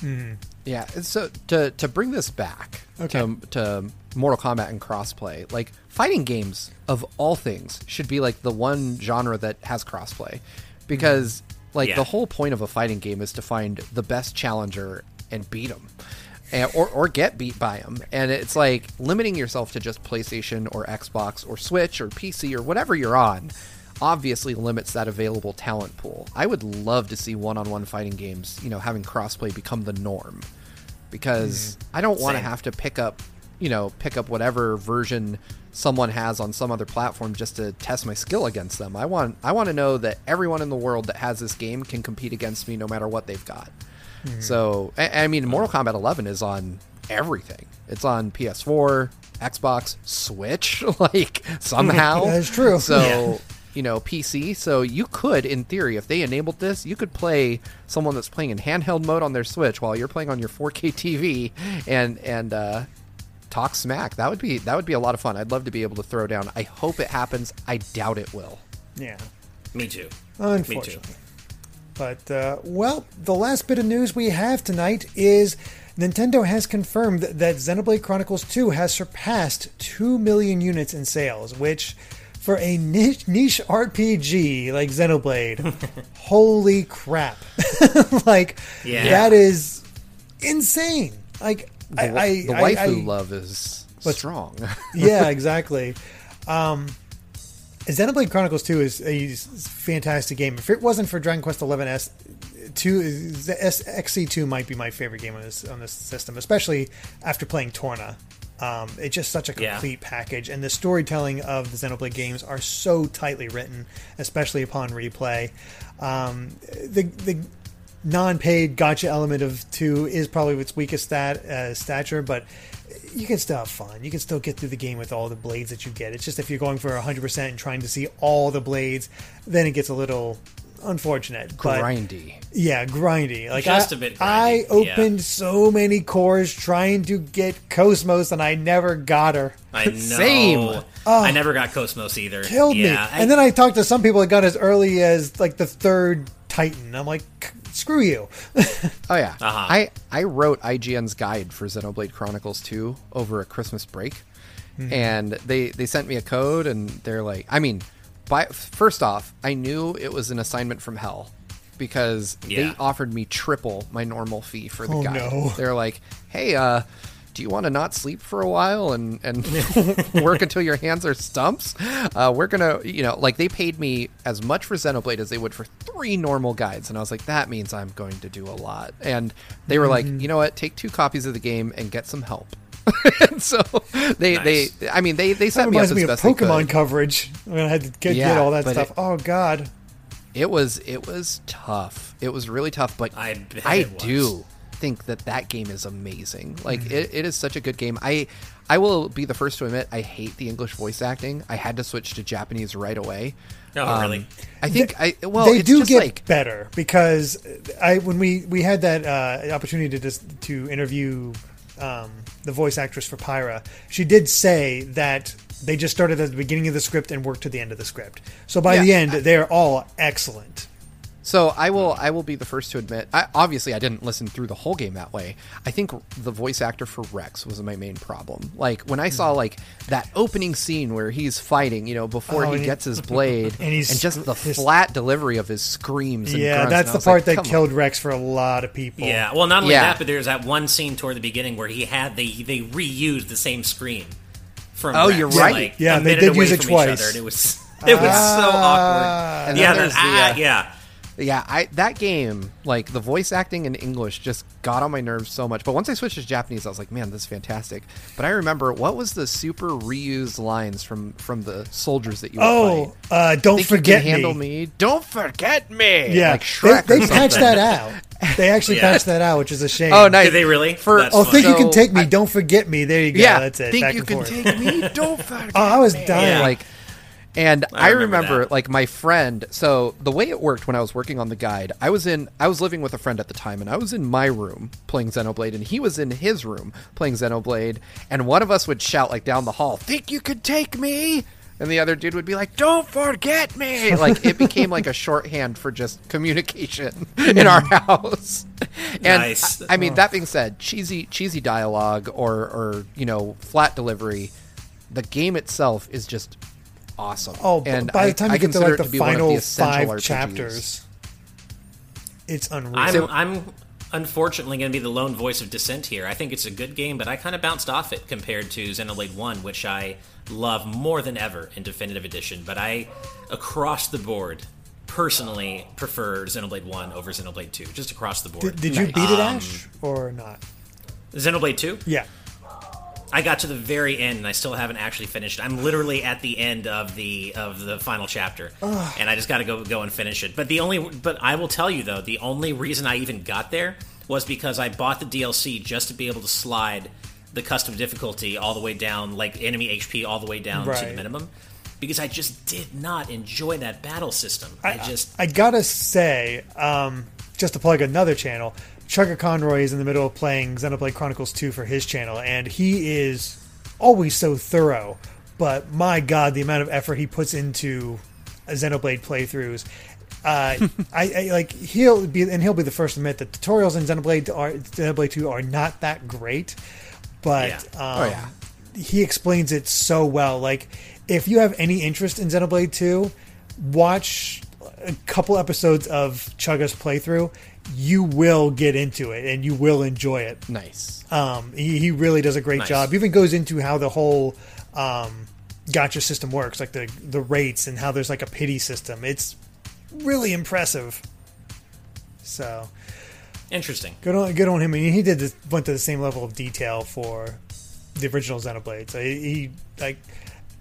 Mm-hmm. Yeah, so to to bring this back to to Mortal Kombat and crossplay, like fighting games of all things should be like the one genre that has crossplay, because mm-hmm. like Yeah. the whole point of a fighting game is to find the best challenger and beat them. And, eh, or, or get beat by them. And it's like limiting yourself to just PlayStation or Xbox or Switch or PC or whatever you're on obviously limits that available talent pool. I would love to see one-on-one fighting games, you know, having crossplay become the norm because mm-hmm. I don't want to have to pick up, you know, pick up whatever version someone has on some other platform just to test my skill against them. I want I want to know that everyone in the world that has this game can compete against me no matter what they've got. Mm-hmm. So, I, I mean, Mortal Kombat 11 is on everything. It's on PS4, Xbox, Switch, like somehow. That is true. So, Yeah. You know, PC. So you could, in theory, if they enabled this, you could play someone that's playing in handheld mode on their Switch while you're playing on your 4K TV and and uh, talk smack. That would be that would be a lot of fun. I'd love to be able to throw down. I hope it happens. I doubt it will. Yeah. Me too. Unfortunately. But, uh, well, the last bit of news we have tonight is Nintendo has confirmed that Xenoblade Chronicles 2 has surpassed 2 million units in sales, which, for a niche, niche RPG like Xenoblade, holy crap. like, Yeah. that is insane. Like, The, I, I, the I- waifu I- love is What's- strong. yeah, exactly. Um, Xenoblade Chronicles 2 is a fantastic game. If it wasn't for Dragon Quest 11 S, 2 is- XC2 might be my favorite game on this on this system, especially after playing Torna. Um, it's just such a Yeah. complete package, and the storytelling of the Xenoblade games are so tightly written, especially upon replay. Um, the the non-paid gacha element of two is probably its weakest stat uh, stature, but you can still have fun. You can still get through the game with all the blades that you get. It's just if you're going for 100% and trying to see all the blades, then it gets a little unfortunate. But Grindy. yeah, grindy. Like Just I, a bit I grindy, yeah. opened so many cores trying to get KOS-MOS, and I never got her. I know. Same. I never got KOS-MOS either. Oh. Killed me. I- and then I talked to some people that got as early as like the third Titan. I'm like, screw you. Oh yeah, Uh-huh. I I wrote IGN's guide for Xenoblade Chronicles 2 over a Christmas break, and they they sent me a code, and they're like, I mean, by first off, I knew it was an assignment from hell because they offered me triple my normal fee for the Oh, guide. no. They're like, hey, uh. Do you want to not sleep for a while and, and work until your hands are stumps? Uh, we're gonna, you know, like they paid me as much for Xenoblade as they would for three normal guides, and I was like, that means I'm going to do a lot. And they were like, you know what? Take two copies of the game and get some help. so they Nice. they I mean they they That set me up as me best they Pokemon coverage when I had to get, Yeah, get all that stuff. it- oh God, It was it was tough. It was really tough, but I I do think that that game is amazing. Like Mm-hmm. it, it is such a good game. I I will be the first to admit I hate the English voice acting. I had to switch to Japanese right away. Oh, Um, really? I think I well they it's do just get like better because I when we we had that uh, opportunity to just to interview um, the voice actress for Pyra, she did say that they just started at the beginning of the script and worked to the end of the script. So by Yeah. the end, they're all excellent. So I will I will be the first to admit. I, obviously, I didn't listen through the whole game that way. I think the voice actor for Rex was my main problem. Like when I saw like that opening scene where he's fighting, you know, before Oh, he he- gets his blade, and he's just the his- flat delivery of his screams. And Yeah, grunts, that's and the part like, that "Come on." killed Rex for a lot of people. Yeah. Well, not only Yeah. that, but there's that one scene toward the beginning where he had they they reused the same screen. From Oh, Rex, you're right. Like, Yeah, a they did use it twice. other, and it was it was so awkward. And yeah, then that, there's the, ah, uh, yeah. Yeah, I that game, like the voice acting in English just got on my nerves so much. But once I switched to Japanese, I was like, man, this is fantastic. But I remember what was the super reused lines from from the soldiers that you would Oh, fight? uh, don't Think forget you can handle me. me. Don't forget me. Yeah, like Shrek. they, or they patched that out. They actually Yeah. patched that out, which is a shame. Oh, nice. Did they really? For- That's Oh, funny. think you can take me? I- don't forget me. There you go. Yeah, that's it. Think Back you and can forth. take me? Don't forget. Me. Oh, I was dying. Yeah. Like, and I, remember remember, like my friend. So the way it worked when I was working on the guide, I was in, I was living with a friend at the time, and I was in my room playing Xenoblade, and he was in his room playing Xenoblade, and one of us would shout like down the hall, "Think you could take me?" And the other dude would be like, "Don't forget me!" Like it became like a shorthand for just communication in our house. And Nice. I, I mean, oh. that being said, cheesy cheesy dialogue or or you know flat delivery, the game itself is just awesome. Oh, and by I- the time I you get to like the to be one of final essential five RPGs. chapters, it's unreal. I'm I'm unfortunately going to be the lone voice of dissent here. I think it's a good game, but I kind of bounced off it compared to Xenoblade One, which I love more than ever in Definitive Edition. But I, across the board, personally prefer Xenoblade One over Xenoblade Two, just across the board. did, did you beat it, Um, Ash, or not? Xenoblade Two, Yeah. I got to the very end and I still haven't actually finished. I'm literally at the end of the of the final chapter, and I just got to go go and finish it. But the only but I will tell you though, the only reason I even got there was because I bought the DLC just to be able to slide the custom difficulty all the way down, like enemy HP all the way down to the minimum. Because I just did not enjoy that battle system. I, just I gotta say, um, just to plug another channel, Chugga Conroy is in the middle of playing Xenoblade Chronicles 2 for his channel, and he is always so thorough. But my god, the amount of effort he puts into Xenoblade playthroughs. Uh, I, I like he'll be and he'll be the first to admit that tutorials in Xenoblade are Xenoblade 2 are not that great, but Yeah. um, Oh yeah. he explains it so well. Like, if you have any interest in Xenoblade 2, watch a couple episodes of Chugga's playthrough. You will get into it and you will enjoy it. Nice. Um, he, he really does a great Nice. job. Even goes into how the whole um, gacha system works, like the the rates and how there's like a pity system. It's really impressive. So interesting. good on good on him. I mean, he did this, went to the same level of detail for the original Xenoblade. So he, he like.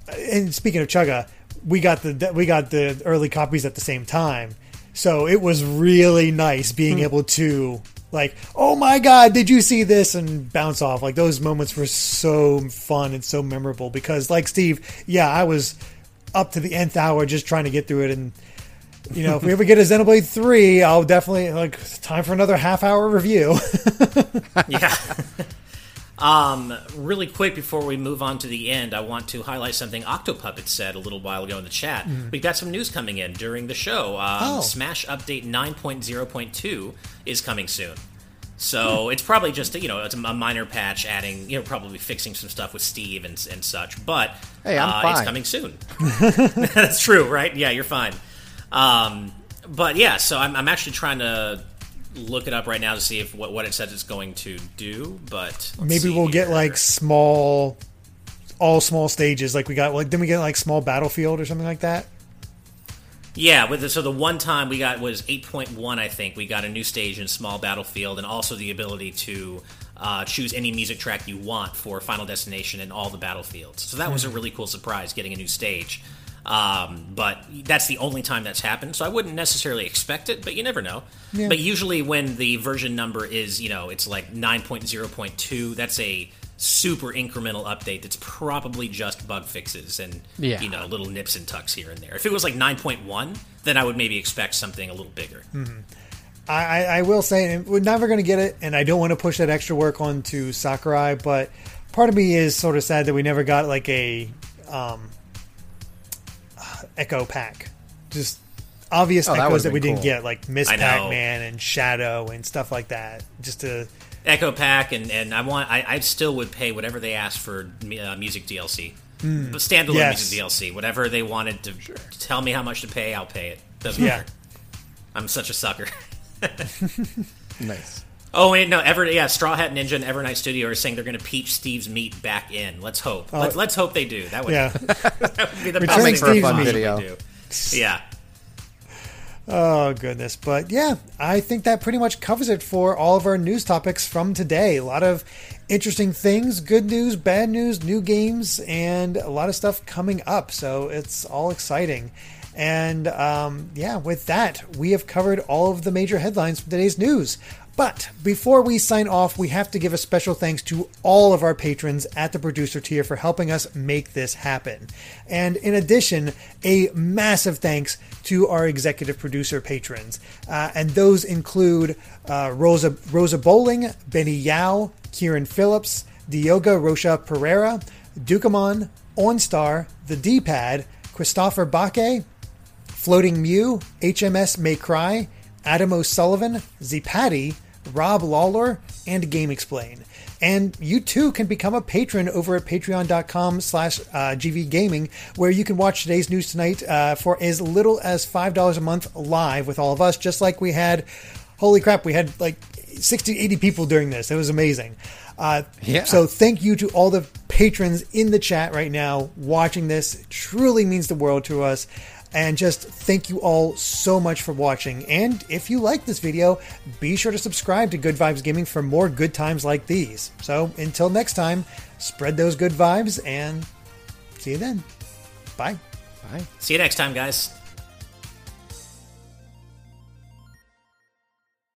And speaking of Chugga, we got the we got the early copies at the same time, so it was really nice being hmm. able to like, oh my god, did you see this? And bounce off. Like those moments were so fun and so memorable because, like Steve, yeah, I was up to the nth hour just trying to get through it and. You know, if we ever get a Xenoblade three, I'll definitely like time for another half hour review. yeah. um, really quick before we move on to the end, I want to highlight something Octopuppet said a little while ago in the chat. We've got some news coming in during the show. Um, Oh. Smash Update 9.0.2 is coming soon. So it's probably just you know it's a minor patch, adding you know probably fixing some stuff with Steve and, and such. But Hey, I'm uh, it's fine. coming soon. That's true, right? Yeah, you're fine. Um, but yeah, so I'm, I'm actually trying to look it up right now to see if what, what it says it's going to do. But Maybe we'll get like small, all small stages. Like we got like then we get like small battlefield or something like that. yeah. With the, so the one time we got was 8.1, I think we got a new stage in small battlefield, and also the ability to uh, choose any music track you want for Final Destination and all the battlefields. So that was a really cool surprise getting a new stage. Um, but that's the only time that's happened, so I wouldn't necessarily expect it, but you never know. Yeah. But usually, when the version number is, you know, it's like 9.0.2, that's a super incremental update that's probably just bug fixes and, Yeah. you know, little nips and tucks here and there. If it was like 9.1, then I would maybe expect something a little bigger. I, I, I will say we're never going to get it, and I don't want to push that extra work onto Sakurai, but part of me is sort of sad that we never got like a um, Echo pack. Just obvious Oh, that echoes would've that we been didn't get, like Miss I. Pac-Man and Shadow and stuff like that. Just to Echo Pack, and, and I want I, I still would pay whatever they asked for uh, music DLC, but standalone Yes. music DLC, whatever they wanted to tell me how much to pay, I'll pay it. Doesn't yeah. matter. I'm such a sucker. Nice. Oh wait, no, Ever yeah, Straw Hat Ninja and Evernight Studio are saying they're going to peach Steve's meat back in. Let's hope. Let's, let's hope they do. That would, Yeah. that would be the Return best thing Steve's they could meat. video. do. Yeah. Oh, goodness. But yeah, I think that pretty much covers it for all of our news topics from today. A lot of interesting things, good news, bad news, new games, and a lot of stuff coming up. So it's all exciting. And um, yeah, with that, we have covered all of the major headlines from today's news. But before we sign off, we have to give a special thanks to all of our patrons at the producer tier for helping us make this happen. And in addition, a massive thanks to our executive producer patrons. Uh, and those include uh, Rosa, Rosa Bowling, Benny Yao, Kieran Phillips, Diogo Rocha Pereira, Dukamon, OnStar, The D-Pad, Christopher Baque, Floating Mew, HMS May Cry, Adam O'Sullivan, Zipati, Rob Lawlor, and GameXplain. And you too can become a patron over at patreon.com slash uh, gvgaming, where you can watch today's news tonight uh, for as little as $5 a month live with all of us, just like we had, holy crap, we had like 60, 80 people during this. It was amazing. Uh, Yeah. So thank you to all the patrons in the chat right now watching this. It truly means the world to us. And just thank you all so much for watching. And if you like this video, be sure to subscribe to Good Vibes Gaming for more good times like these. So until next time, spread those good vibes and see you then. Bye. Bye. See you next time, guys.